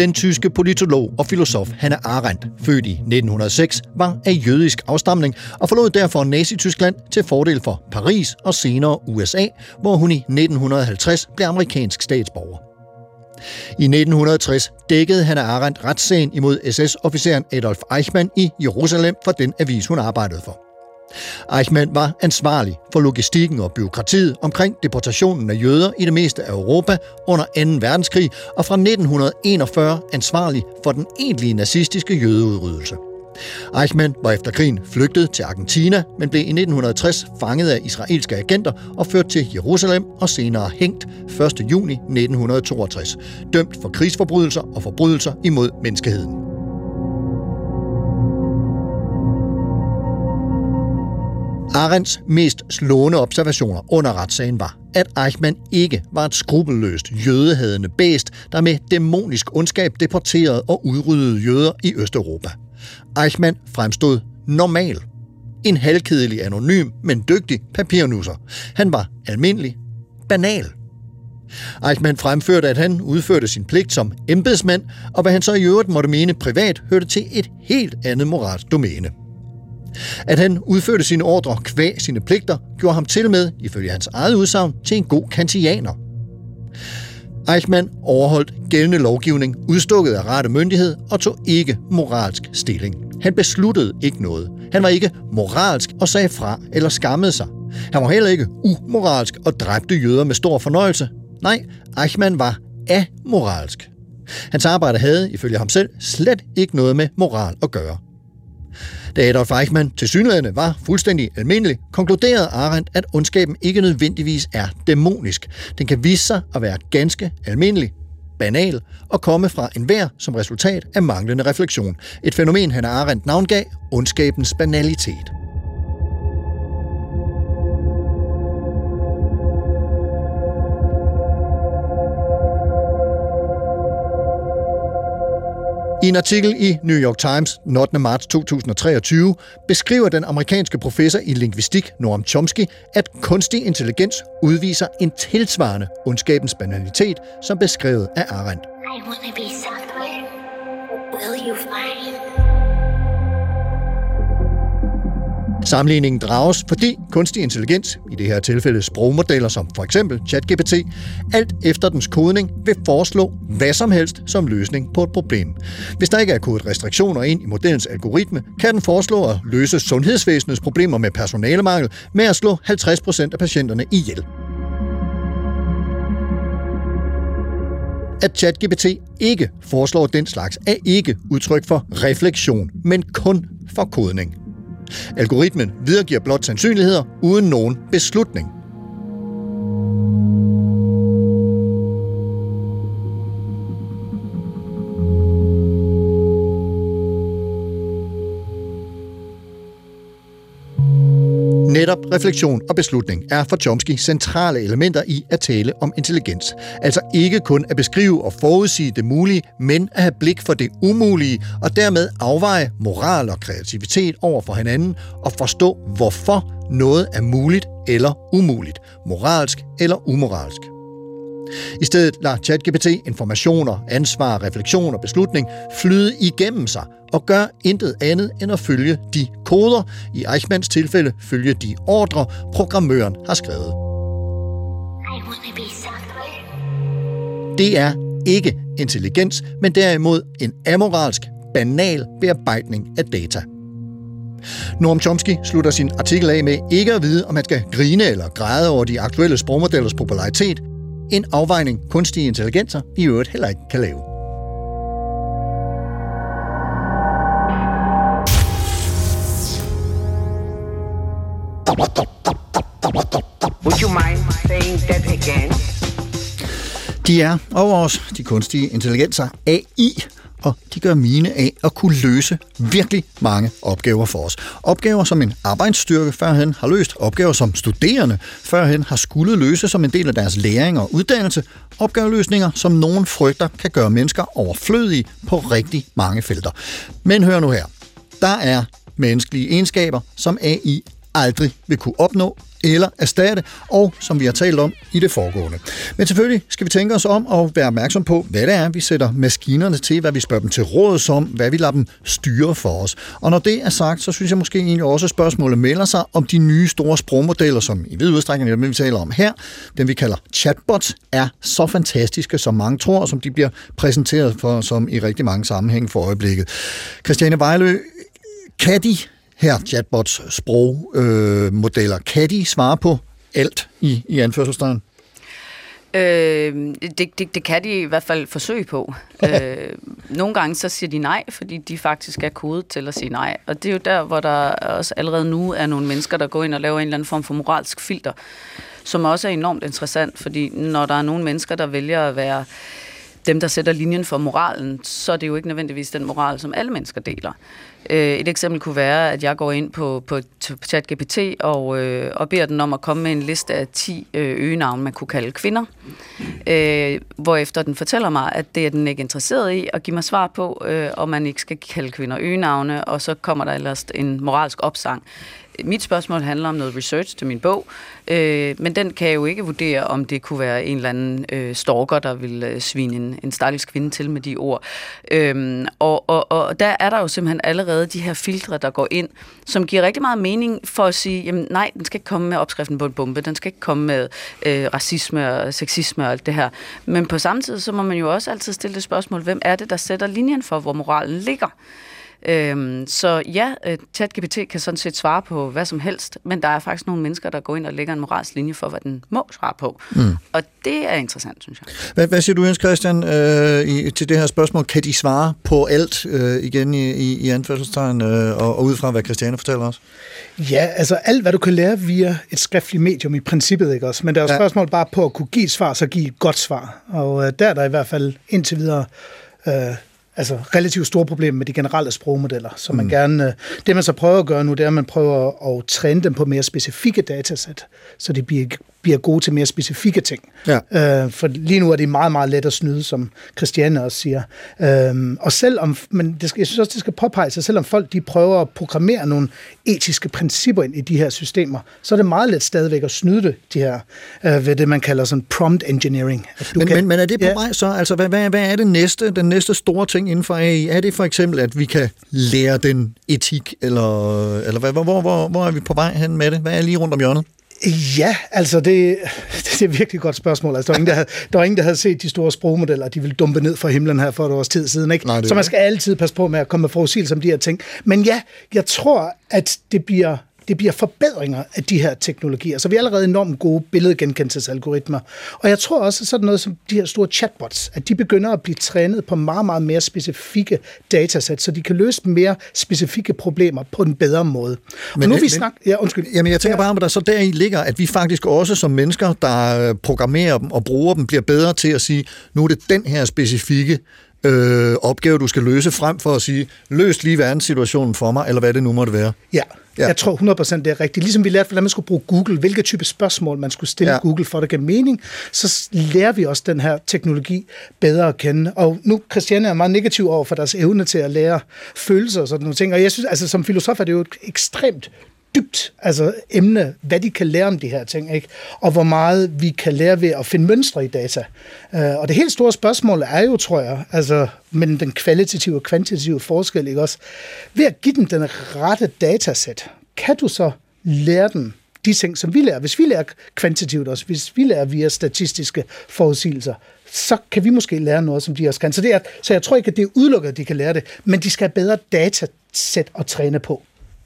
Den tyske politolog og filosof Hannah Arendt, født i 1906, var af jødisk afstamning og forlod derfor Nazi-Tyskland til fordel for Paris og senere USA, hvor hun i 1950 blev amerikansk statsborger. I 1960 dækkede Hannah Arendt retssagen imod SS-officeren Adolf Eichmann i Jerusalem for den avis, hun arbejdede for. Eichmann var ansvarlig for logistikken og byråkratiet omkring deportationen af jøder i det meste af Europa under 2. verdenskrig og fra 1941 ansvarlig for den egentlige nazistiske jødeudryddelse. Eichmann var efter krigen flygtet til Argentina, men blev i 1960 fanget af israelske agenter og ført til Jerusalem og senere hængt 1. juni 1962, dømt for krigsforbrydelser og forbrydelser imod menneskeheden. Arends mest slående observationer under retssagen var, at Eichmann ikke var et skrupelløst jødehadende bæst, der med dæmonisk ondskab deporterede og udryddede jøder i Østeuropa. Eichmann fremstod normal. En halvkedelig anonym, men dygtig papirnusser. Han var almindelig, banal. Eichmann fremførte, at han udførte sin pligt som embedsmand, og hvad han så i øvrigt måtte mene privat, hørte til et helt andet moralsk domæne. At han udførte sine ordre kvæg sine pligter, gjorde ham til med, ifølge hans eget udsagn, til en god kantianer. Eichmann overholdt gældende lovgivning, udstukket af rette myndighed og tog ikke moralsk stilling. Han besluttede ikke noget. Han var ikke moralsk og sagde fra eller skammede sig. Han var heller ikke umoralsk og dræbte jøder med stor fornøjelse. Nej, Eichmann var amoralsk. Hans arbejde havde, ifølge ham selv, slet ikke noget med moral at gøre. Da Adolf Eichmann til synlædende var fuldstændig almindelig, konkluderede Arendt, at ondskaben ikke nødvendigvis er dæmonisk. Den kan vise sig at være ganske almindelig, banal og komme fra enhver som resultat af manglende refleksion. Et fænomen, han Arendt navngav ondskabens banalitet. I en artikel i New York Times 8. marts 2023 beskriver den amerikanske professor i lingvistik Noam Chomsky, at kunstig intelligens udviser en tilsvarende ondskabens banalitet, som beskrevet af Arendt. I wanna be somewhere. Will you find? Sammenligningen drages, fordi kunstig intelligens, i det her tilfælde sprogmodeller som for eksempel ChatGPT, alt efter dens kodning vil foreslå hvad som helst som løsning på et problem. Hvis der ikke er kodet restriktioner ind i modellens algoritme, kan den foreslå at løse sundhedsvæsenets problemer med personalemangel med at slå 50% af patienterne ihjel. At ChatGPT ikke foreslår den slags er ikke udtryk for refleksion, men kun for kodning. Algoritmen videregiver blot sandsynligheder uden nogen beslutning. Refleksion og beslutning er for Chomsky centrale elementer i at tale om intelligens. Altså ikke kun at beskrive og forudsige det mulige, men at have blik for det umulige og dermed afveje moral og kreativitet over for hinanden og forstå, hvorfor noget er muligt eller umuligt, moralsk eller umoralsk. I stedet lader ChatGPT informationer, ansvar, refleksion og beslutning flyde igennem sig og gør intet andet end at følge de koder, i Eichmanns tilfælde følge de ordre, programmøren har skrevet. Det er ikke intelligens, men derimod en amoralsk, banal bearbejdning af data. Noam Chomsky slutter sin artikel af med ikke at vide, om man skal grine eller græde over de aktuelle sprogmodellers popularitet, en afvejning kunstige intelligenser i øvrigt heller ikke kan lave. Would you mind saying that again? De er over os, de kunstige intelligenser, AI, og de gør mine af at kunne løse virkelig mange opgaver for os. Opgaver, som en arbejdsstyrke førhen har løst, opgaver, som studerende førhen har skulle løse som en del af deres læring og uddannelse, opgaveløsninger, som nogen frygter kan gøre mennesker overflødige på rigtig mange felter. Men hør nu her. Der er menneskelige egenskaber, som AI aldrig vil kunne opnå eller erstatte, og som vi har talt om i det foregående. Men selvfølgelig skal vi tænke os om og være opmærksom på, hvad det er, vi sætter maskinerne til, hvad vi spørger dem til råds om, hvad vi lader dem styre for os. Og når det er sagt, så synes jeg måske egentlig også, at spørgsmålet melder sig om de nye store sprogmodeller, som i vid udstrækning, dem vi taler om her, dem vi kalder chatbots, er så fantastiske, som mange tror, og som de bliver præsenteret for, som i rigtig mange sammenhæng for øjeblikket. Christiane Vejlø, kan de her chatbots sprogmodeller, øh, kan de svare på alt i, i anførselstegn? Øh, det, det, det kan de i hvert fald forsøge på. *laughs* øh, nogle gange så siger de nej, fordi de faktisk er kodet til at sige nej. Og det er jo der, hvor der også allerede nu er nogle mennesker, der går ind og laver en eller anden form for moralsk filter, som også er enormt interessant, fordi når der er nogle mennesker, der vælger at være dem, der sætter linjen for moralen, så er det jo ikke nødvendigvis den moral, som alle mennesker deler. Øh, et eksempel kunne være, at jeg går ind på, på ChatGPT og, øh, og beder den om at komme med en liste af 10 øh, øgenavne, man kunne kalde kvinder. Øh, hvorefter den fortæller mig, at det er den ikke interesseret i at give mig svar på, øh, om man ikke skal kalde kvinder øgenavne, og så kommer der ellers en moralsk opsang mit spørgsmål handler om noget research til min bog, øh, men den kan jeg jo ikke vurdere, om det kunne være en eller anden øh, stalker, der vil øh, svine en, en stakkels kvinde til med de ord. Øh, og, og, og der er der jo simpelthen allerede de her filtre, der går ind, som giver rigtig meget mening for at sige, jamen nej, den skal ikke komme med opskriften på en bombe, den skal ikke komme med øh, racisme og sexisme og alt det her. Men på samme tid, så må man jo også altid stille det spørgsmål, hvem er det, der sætter linjen for, hvor moralen ligger? Øhm, så ja, øh, ChatGPT kan sådan set svare på hvad som helst, men der er faktisk nogle mennesker, der går ind og lægger en moralsk linje for, hvad den må svare på. Mm. Og det er interessant, synes jeg. Hvad, hvad siger du, Jens Christian, øh, i, til det her spørgsmål? Kan de svare på alt øh, igen i, i, i anførselstegn, øh, og, og ud fra, hvad Christiane fortæller os? Ja, altså alt, hvad du kan lære via et skriftligt medium i princippet, ikke også? Men der er jo ja. spørgsmål bare på at kunne give et svar, så give et godt svar. Og øh, der er der i hvert fald indtil videre... Øh, altså relativt store problemer med de generelle sprogmodeller. Så man mm. gerne, øh, det man så prøver at gøre nu, det er, at man prøver at træne dem på mere specifikke datasæt, så de bliver bliver gode til mere specifikke ting. Ja. Øh, for lige nu er det meget, meget let at snyde, som Christiane også siger. Øh, og selvom, men det skal, jeg synes også, det skal påpege sig, selvom folk de prøver at programmere nogle etiske principper ind i de her systemer, så er det meget let stadigvæk at snyde det, de her, øh, ved det, man kalder sådan prompt engineering. At du men, kan, men, men er det på ja. vej så? Altså, hvad, hvad, hvad er det næste, den næste store ting inden for AI? Er det for eksempel, at vi kan lære den etik, eller, eller hvad, hvor, hvor, hvor, hvor er vi på vej hen med det? Hvad er lige rundt om hjørnet? Ja, altså det, *laughs* det er et virkelig godt spørgsmål. Altså, der, var ingen, der, havde, der var ingen, der havde set de store sprogmodeller, de ville dumpe ned fra himlen her for et års tid siden. Ikke? Nej, Så man skal altid passe på med at komme med forudsigelser om de her ting. Men ja, jeg tror, at det bliver det bliver forbedringer af de her teknologier. Så vi er allerede enormt gode billedgenkendelsesalgoritmer. Og jeg tror også, at sådan noget som de her store chatbots, at de begynder at blive trænet på meget, meget mere specifikke datasæt, så de kan løse mere specifikke problemer på en bedre måde. Men, og nu men, vi snak... Ja, undskyld. Jamen, jeg tænker bare, at der så deri ligger, at vi faktisk også som mennesker, der programmerer dem og bruger dem, bliver bedre til at sige, nu er det den her specifikke øh, opgave, du skal løse, frem for at sige, løs lige verdenssituationen for mig, eller hvad det nu måtte være. Ja, Ja. Jeg tror 100% det er rigtigt. Ligesom vi lærte, hvordan man skulle bruge Google, hvilke type spørgsmål man skulle stille ja. Google for at det gav mening, så lærer vi også den her teknologi bedre at kende. Og nu, Christiane er meget negativ over for deres evne til at lære følelser og sådan nogle ting. Og jeg synes, altså som filosof er det jo et ekstremt dybt altså emne, hvad de kan lære om de her ting, ikke? og hvor meget vi kan lære ved at finde mønstre i data. Uh, og det helt store spørgsmål er jo, tror jeg, altså mellem den kvalitative og kvantitative forskel, ikke også? Ved at give den den rette datasæt, kan du så lære den de ting, som vi lærer. Hvis vi lærer kvantitativt også, hvis vi lærer via statistiske forudsigelser, så kan vi måske lære noget, som de også kan. Så, det er, så jeg tror ikke, at det er udelukket, at de kan lære det, men de skal have bedre datasæt at træne på.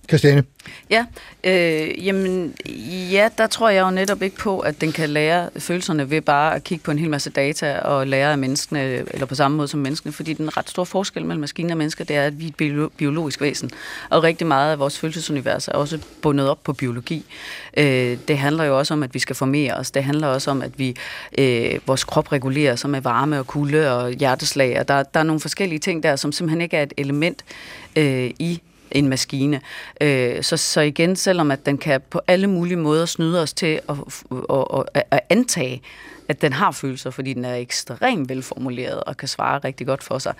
Christiane? Ja, øh, jamen, ja, der tror jeg jo netop ikke på, at den kan lære følelserne ved bare at kigge på en hel masse data og lære af menneskene, eller på samme måde som menneskene, fordi den ret stor forskel mellem maskiner og mennesker, det er, at vi er et biologisk væsen, og rigtig meget af vores følelsesunivers er også bundet op på biologi. Øh, det handler jo også om, at vi skal formere os, det handler også om, at vi øh, vores krop regulerer sig med varme og kulde og hjerteslag, og der, der er nogle forskellige ting der, som simpelthen ikke er et element øh, i en maskine. Øh, så, så igen, selvom at den kan på alle mulige måder snyde os til at, at, at, at antage, at den har følelser, fordi den er ekstremt velformuleret og kan svare rigtig godt for sig,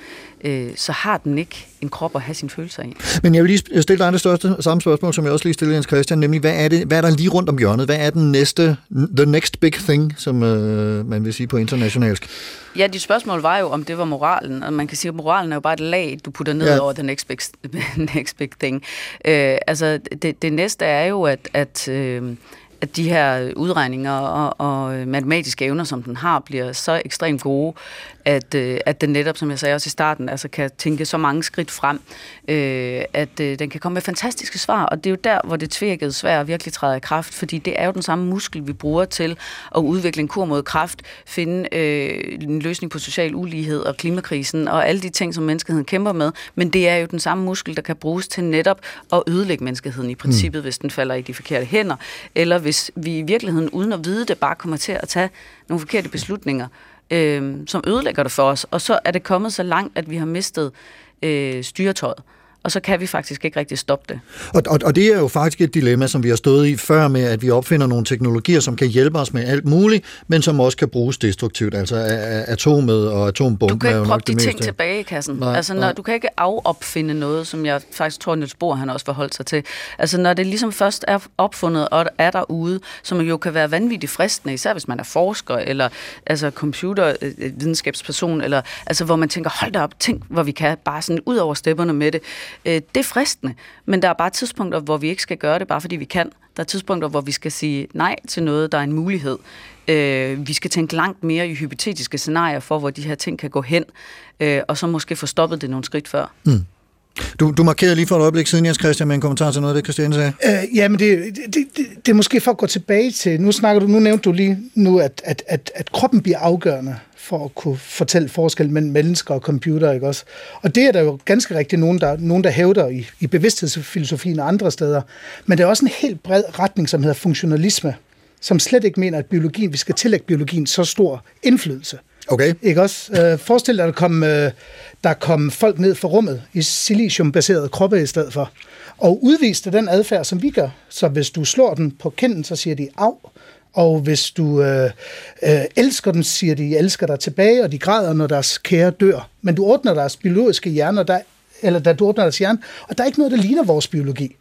øh, så har den ikke en krop at have sine følelser i. Men jeg vil lige stille dig det største samme spørgsmål, som jeg også lige stillede Jens Christian, nemlig hvad er, det, hvad er der lige rundt om hjørnet? Hvad er den næste, the next big thing, som øh, man vil sige på internationalsk? Ja, dit spørgsmål var jo, om det var moralen, og man kan sige, at moralen er jo bare et lag, du putter ned ja. over the next big, *laughs* next big thing. Øh, altså, det, det næste er jo, at, at øh, at de her udregninger og, og matematiske evner, som den har, bliver så ekstremt gode, at, øh, at den netop, som jeg sagde også i starten, altså kan tænke så mange skridt frem, øh, at øh, den kan komme med fantastiske svar, og det er jo der, hvor det tvirkede svært virkelig træder i kraft, fordi det er jo den samme muskel, vi bruger til at udvikle en kur mod kraft, finde øh, en løsning på social ulighed og klimakrisen og alle de ting, som menneskeheden kæmper med, men det er jo den samme muskel, der kan bruges til netop at ødelægge menneskeheden i princippet, mm. hvis den falder i de forkerte hænder, eller hvis vi i virkeligheden, uden at vide det, bare kommer til at tage nogle forkerte beslutninger, øh, som ødelægger det for os. Og så er det kommet så langt, at vi har mistet øh, styretøjet og så kan vi faktisk ikke rigtig stoppe det. Og, og, og det er jo faktisk et dilemma, som vi har stået i før med, at vi opfinder nogle teknologier, som kan hjælpe os med alt muligt, men som også kan bruges destruktivt. Altså atomet og atombomben Du kan ikke proppe de ting tilbage i kassen. Nej, altså, når, nej. Du kan ikke afopfinde noget, som jeg faktisk tror, Niels Bohr han også forholdt sig til. Altså når det ligesom først er opfundet og er derude, som jo kan være vanvittigt fristende, især hvis man er forsker eller altså computervidenskabsperson, eller altså hvor man tænker, hold da op, tænk, hvor vi kan bare sådan ud over stepperne med det. Øh, det er fristende, men der er bare tidspunkter, hvor vi ikke skal gøre det, bare fordi vi kan. Der er tidspunkter, hvor vi skal sige nej til noget, der er en mulighed. Øh, vi skal tænke langt mere i hypotetiske scenarier for, hvor de her ting kan gå hen, øh, og så måske få stoppet det nogle skridt før. Mm. Du, du markerede lige for et øjeblik siden, Jens Christian, med en kommentar til noget af det, Christiane sagde. Øh, ja, men det, det, det, det er måske for at gå tilbage til, nu snakker du, nu nævnte du lige nu, at, at, at, at kroppen bliver afgørende for at kunne fortælle forskel mellem mennesker og computer, ikke også? Og det er der jo ganske rigtigt nogen, der, nogen, der hævder i, i bevidsthedsfilosofien og andre steder. Men der er også en helt bred retning, som hedder funktionalisme, som slet ikke mener, at biologien, vi skal tillægge biologien så stor indflydelse. Okay. Ikke også? Øh, forestil dig, at der kom, øh, der kom folk ned fra rummet i siliciumbaserede kroppe i stedet for, og udviste den adfærd, som vi gør. Så hvis du slår den på kinden, så siger de af, og hvis du øh, øh, elsker dem, siger de, jeg elsker dig tilbage, og de græder, når deres kære dør. Men du ordner deres biologiske hjerne, der, eller der, du ordner deres hjerne, og der er ikke noget, der ligner vores biologi.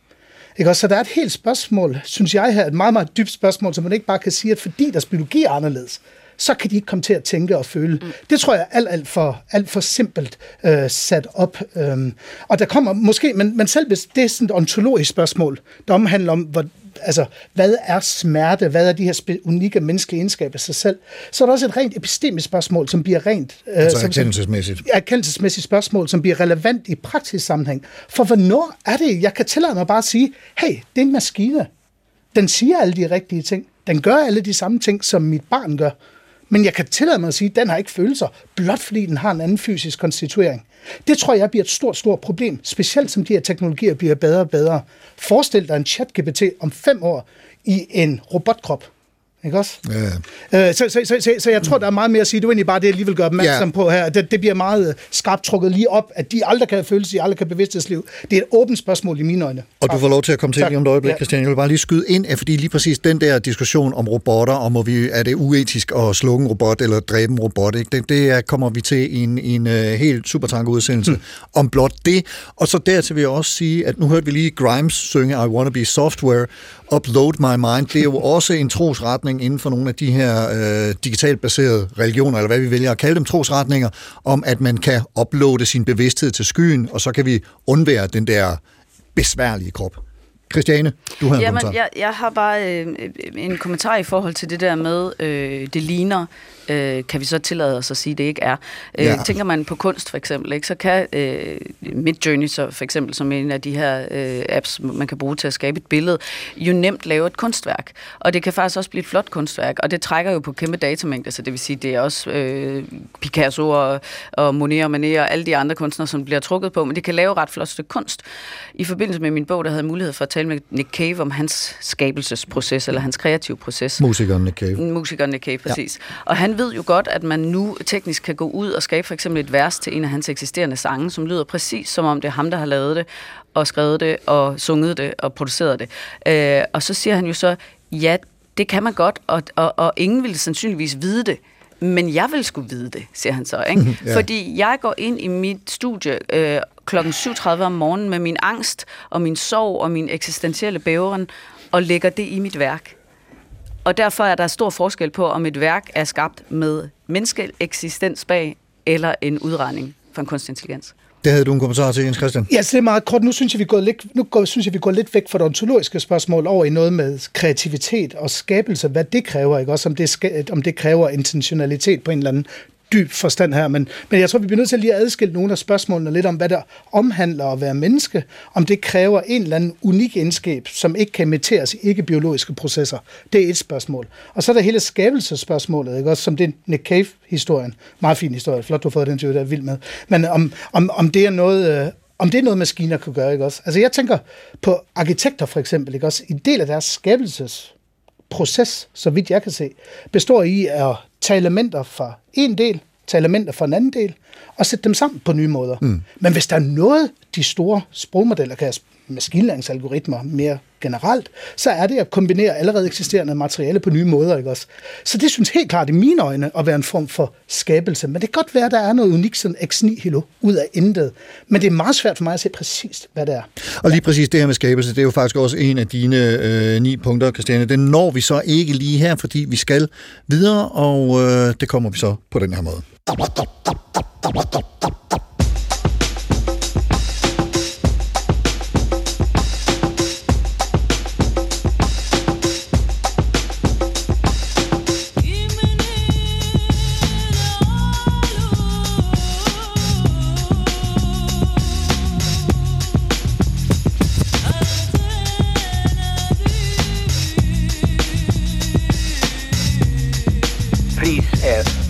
Ikke også? Så der er et helt spørgsmål, synes jeg her, et meget, meget dybt spørgsmål, som man ikke bare kan sige, at fordi deres biologi er anderledes, så kan de ikke komme til at tænke og føle. Mm. Det tror jeg er alt, alt, for, alt for simpelt øh, sat op. Øhm, og der kommer måske, men, men selv hvis det er sådan et ontologisk spørgsmål, der omhandler om, hvor, altså, hvad er smerte, hvad er de her unikke menneskelige egenskaber i sig selv, så er der også et rent epistemisk spørgsmål, som bliver rent... Øh, altså erkendelsesmæssigt. Som, erkendelsesmæssigt spørgsmål, som bliver relevant i praktisk sammenhæng. For hvornår er det, jeg kan tillade mig bare at sige, hey, det er en maskine. Den siger alle de rigtige ting. Den gør alle de samme ting, som mit barn gør. Men jeg kan tillade mig at sige, at den har ikke følelser, blot fordi den har en anden fysisk konstituering. Det tror jeg bliver et stort, stort problem, specielt som de her teknologier bliver bedre og bedre. Forestil dig en chat-GPT om fem år i en robotkrop. Ikke også? Ja. Øh, så, så, så, så, så jeg tror, der er meget mere at sige. Det er egentlig bare det, jeg lige vil gøre opmærksom ja. på her. Det, det bliver meget øh, skarpt trukket lige op, at de aldrig kan følelse, de aldrig kan bevidsthedsliv. Det er et åbent spørgsmål i mine øjne. Og du får lov til at komme til tak. lige om et øjeblik, ja. Christian. Jeg vil bare lige skyde ind, fordi lige præcis den der diskussion om robotter, og må vi, er det uetisk at slukke en robot eller dræbe en robot, ikke? Det, det kommer vi til i en, en uh, helt supertanke udsendelse hmm. om blot det. Og så dertil vil jeg også sige, at nu hørte vi lige Grimes synge I Wanna Be Software, Upload My Mind. Det er jo *laughs* også en trosretning inden for nogle af de her øh, digitalt baserede religioner, eller hvad vi vælger at kalde dem, trosretninger, om at man kan uploade sin bevidsthed til skyen, og så kan vi undvære den der besværlige krop. Christiane, du har en Jamen, kommentar. Jeg, jeg har bare øh, en kommentar i forhold til det der med, øh, det ligner øh, kan vi så tillade os at sige, det ikke er. Øh, ja. Tænker man på kunst for eksempel, ikke, så kan øh, Midjourney så for eksempel, som en af de her øh, apps, man kan bruge til at skabe et billede, jo nemt lave et kunstværk. Og det kan faktisk også blive et flot kunstværk, og det trækker jo på kæmpe datamængder, så det vil sige, det er også øh, Picasso og, og Monet og Manet og alle de andre kunstnere, som bliver trukket på, men det kan lave ret flot stykke kunst. I forbindelse med min bog, der havde mulighed for at tale med Nick Cave om hans skabelsesproces, eller hans kreative proces. Musikeren Nick Cave. Musikeren Nick Cave, præcis. Ja. Og han ved jo godt, at man nu teknisk kan gå ud og skabe for eksempel et vers til en af hans eksisterende sange, som lyder præcis som om det er ham, der har lavet det, og skrevet det, og sunget det, og produceret det. Øh, og så siger han jo så, ja, det kan man godt, og, og, og ingen vil sandsynligvis vide det, men jeg vil skulle vide det, siger han så. Ikke? *laughs* ja. Fordi jeg går ind i mit studie, øh, klokken 7.30 om morgenen med min angst og min sorg og min eksistentielle bæveren og lægger det i mit værk. Og derfor er der stor forskel på, om et værk er skabt med menneskeeksistens bag, eller en udregning fra en kunstig intelligens. Det havde du en kommentar til, Jens Christian? Ja, det er meget kort. Nu synes jeg, vi går lidt, nu går, synes jeg, vi går lidt væk fra det ontologiske spørgsmål over i noget med kreativitet og skabelse, hvad det kræver, ikke? Også om det, om det kræver intentionalitet på en eller anden dyb forstand her, men, men jeg tror, vi bliver nødt til lige at adskille nogle af spørgsmålene lidt om, hvad der omhandler at være menneske, om det kræver en eller anden unik indskab, som ikke kan imiteres i ikke-biologiske processer. Det er et spørgsmål. Og så er der hele skabelsesspørgsmålet, ikke? Også som det Nick Cave-historien. Meget fin historie. Flot, du har fået den til, der er vild med. Men om, om, om det er noget... Øh, om det er noget, maskiner kan gøre, ikke også? Altså, jeg tænker på arkitekter for eksempel, ikke også? En del af deres skabelses proces, så vidt jeg kan se, består i at tage elementer fra en del, tage elementer fra en anden del, og sætte dem sammen på nye måder. Mm. Men hvis der er noget, de store sprogmodeller kan maskinlæringsalgoritmer mere generelt, så er det at kombinere allerede eksisterende materiale på nye måder. Ikke også? Så det synes helt klart i mine øjne at være en form for skabelse. Men det kan godt være, at der er noget unikt sådan ex nihilo ud af intet. Men det er meget svært for mig at se præcist, hvad det er. Og lige præcis det her med skabelse, det er jo faktisk også en af dine øh, ni punkter, Christiane. Den når vi så ikke lige her, fordi vi skal videre, og øh, det kommer vi så på den her måde.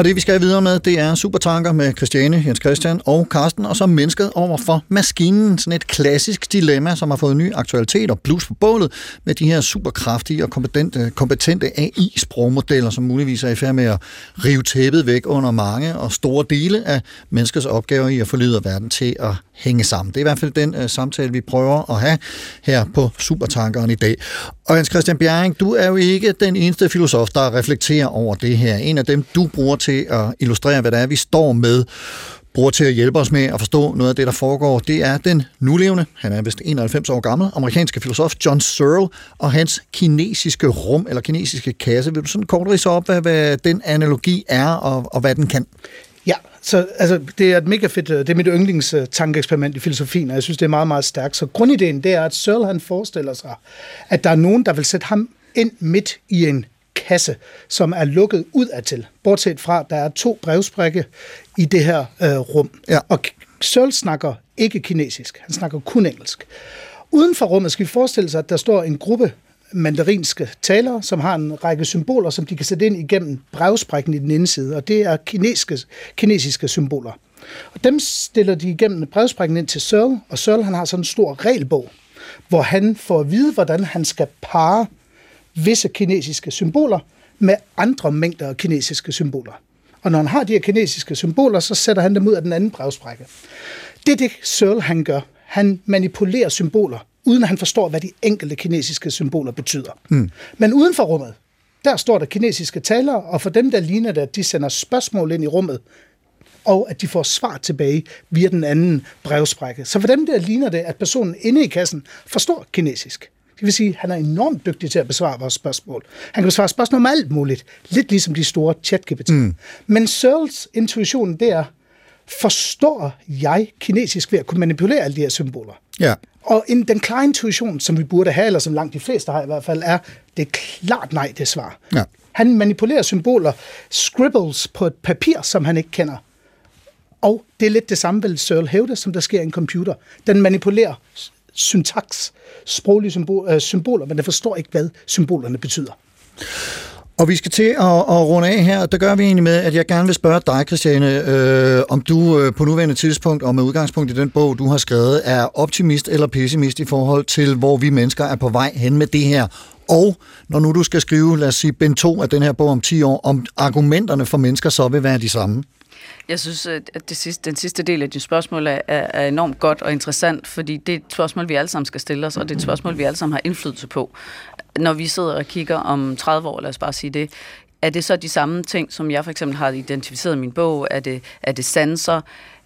Og det vi skal videre med, det er Supertanker med Christiane, Jens Christian og Karsten, og så mennesket over for maskinen. Sådan et klassisk dilemma, som har fået ny aktualitet og plus på bålet med de her superkraftige og kompetente, kompetente AI-sprogmodeller, som muligvis er i færd med at rive tæppet væk under mange og store dele af menneskets opgaver i at få livet verden til at hænge sammen. Det er i hvert fald den øh, samtale, vi prøver at have her på Supertankeren i dag. Og Jens Christian Bjerring, du er jo ikke den eneste filosof, der reflekterer over det her. En af dem, du bruger til at illustrere, hvad det er, vi står med, bruger til at hjælpe os med at forstå noget af det, der foregår, det er den nulevende, han er vist 91 år gammel, amerikanske filosof John Searle og hans kinesiske rum, eller kinesiske kasse. Vil du sådan kort rise op, hvad, hvad den analogi er, og, og hvad den kan? Ja, så altså, det er et mega fedt, øh, det er mit yndlingstankeeksperiment øh, i filosofien, og jeg synes, det er meget, meget stærkt. Så grundideen, det er, at Searle han forestiller sig, at der er nogen, der vil sætte ham ind midt i en kasse, som er lukket ud af til. Bortset fra, at der er to brevsprække i det her øh, rum. Ja. Og Searle snakker ikke kinesisk, han snakker kun engelsk. Uden for rummet skal vi forestille sig, at der står en gruppe mandarinske talere, som har en række symboler, som de kan sætte ind igennem brevsprækken i den ene side, og det er kinesiske, kinesiske symboler. Og dem stiller de igennem brevsprækken ind til Searle, og Searle han har sådan en stor regelbog, hvor han får at vide, hvordan han skal parre visse kinesiske symboler med andre mængder af kinesiske symboler. Og når han har de her kinesiske symboler, så sætter han dem ud af den anden brevsprække. Det er det, Searle han gør. Han manipulerer symboler uden at han forstår, hvad de enkelte kinesiske symboler betyder. Mm. Men uden for rummet, der står der kinesiske talere, og for dem, der ligner det, at de sender spørgsmål ind i rummet, og at de får svar tilbage via den anden brevsprække. Så for dem, der ligner det, at personen inde i kassen forstår kinesisk. Det vil sige, at han er enormt dygtig til at besvare vores spørgsmål. Han kan besvare spørgsmål om alt muligt. Lidt ligesom de store chat mm. Men Searles intuition, det er, forstår jeg kinesisk ved at kunne manipulere alle de her symboler? Ja. Og en, den klare intuition, som vi burde have, eller som langt de fleste har i hvert fald, er, det er klart nej, det svar. Ja. Han manipulerer symboler, scribbles på et papir, som han ikke kender. Og det er lidt det samme, vel Searle hævde, som der sker i en computer. Den manipulerer syntaks, sproglige symbol, øh, symboler, men jeg forstår ikke, hvad symbolerne betyder. Og vi skal til at, at runde af her. og Der gør vi egentlig med, at jeg gerne vil spørge dig, Christiane, øh, om du øh, på nuværende tidspunkt og med udgangspunkt i den bog, du har skrevet, er optimist eller pessimist i forhold til, hvor vi mennesker er på vej hen med det her. Og når nu du skal skrive, lad os sige, Ben 2 af den her bog om 10 år, om argumenterne for mennesker så vil være de samme. Jeg synes, at det sidste, den sidste del af dit spørgsmål er, er enormt godt og interessant, fordi det er et spørgsmål, vi alle sammen skal stille os, og det er et spørgsmål, vi alle sammen har indflydelse på. Når vi sidder og kigger om 30 år, lad os bare sige det, er det så de samme ting, som jeg for eksempel har identificeret i min bog? Er det, er det sanser?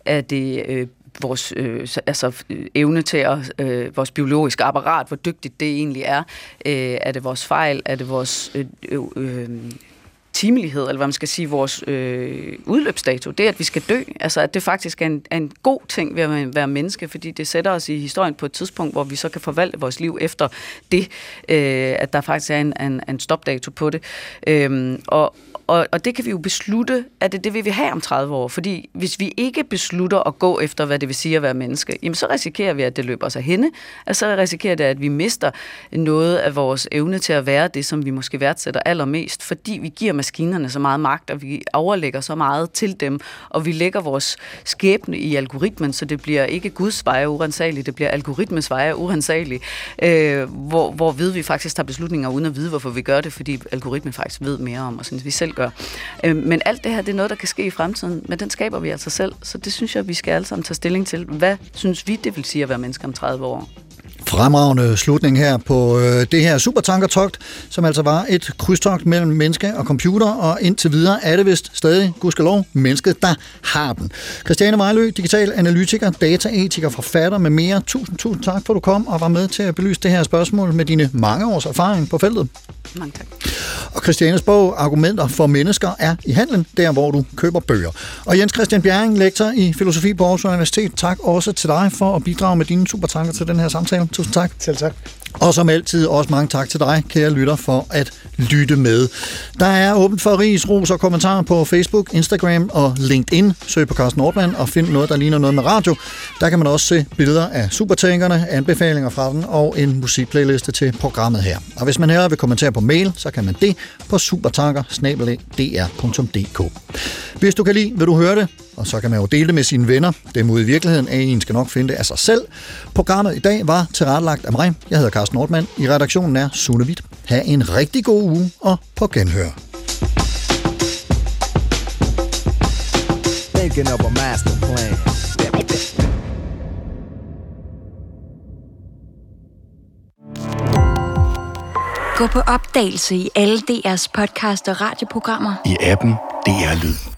Er det øh, vores øh, altså, øh, evne til at, øh, vores biologiske apparat, hvor dygtigt det egentlig er. Øh, er det vores fejl? Er det vores øh, øh, øh timelighed, eller hvad man skal sige, vores øh, udløbsdato, det er, at vi skal dø. Altså, at det faktisk er en, er en god ting ved at være menneske, fordi det sætter os i historien på et tidspunkt, hvor vi så kan forvalte vores liv efter det, øh, at der faktisk er en, en, en stopdato på det. Øh, og, og, og det kan vi jo beslutte, at det det vil vi have om 30 år. Fordi hvis vi ikke beslutter at gå efter, hvad det vil sige at være menneske, jamen så risikerer vi, at det løber sig henne. Og så risikerer det, at vi mister noget af vores evne til at være det, som vi måske værdsætter allermest, fordi vi giver maskinerne så meget magt, og vi overlægger så meget til dem, og vi lægger vores skæbne i algoritmen, så det bliver ikke Guds veje urensagelige, det bliver algoritmens veje urensagelige, øh, hvor, hvor ved vi faktisk tager beslutninger uden at vide, hvorfor vi gør det, fordi algoritmen faktisk ved mere om os, end vi selv gør. Øh, men alt det her, det er noget, der kan ske i fremtiden, men den skaber vi altså selv, så det synes jeg, vi skal alle sammen tage stilling til. Hvad synes vi, det vil sige at være menneske om 30 år? Fremragende slutning her på øh, det her supertankertogt, som altså var et krydstogt mellem menneske og computer, og indtil videre er det vist stadig, gudskelov, mennesket, der har den. Christiane Vejlø, digital analytiker, dataetiker, forfatter med mere. Tusind, tusind tak for, at du kom og var med til at belyse det her spørgsmål med dine mange års erfaring på feltet. Mange tak. Og Christianes bog, Argumenter for mennesker, er i handlen, der hvor du køber bøger. Og Jens Christian Bjerring, lektor i filosofi på Aarhus Universitet, tak også til dig for at bidrage med dine supertanker til den her samtale. Tusind tak. Selv tak. Og som altid også mange tak til dig, kære lytter, for at lytte med. Der er åbent for ris, ros og kommentarer på Facebook, Instagram og LinkedIn. Søg på Carsten Nordmann og find noget, der ligner noget med radio. Der kan man også se billeder af supertænkerne, anbefalinger fra den og en musikplayliste til programmet her. Og hvis man hellere vil kommentere på mail, så kan man det på supertanker Hvis du kan lide, vil du høre det, og så kan man jo dele det med sine venner. Dem ude i virkeligheden af en skal nok finde det af sig selv. Programmet i dag var tilrettelagt af mig. Jeg hedder Carsten Nordmann. I redaktionen er Sune Witt. Ha' en rigtig god uge og på genhør. Thinking of a master plan. Gå på opdagelse i alle DR's podcast og radioprogrammer. I appen DR Lyd.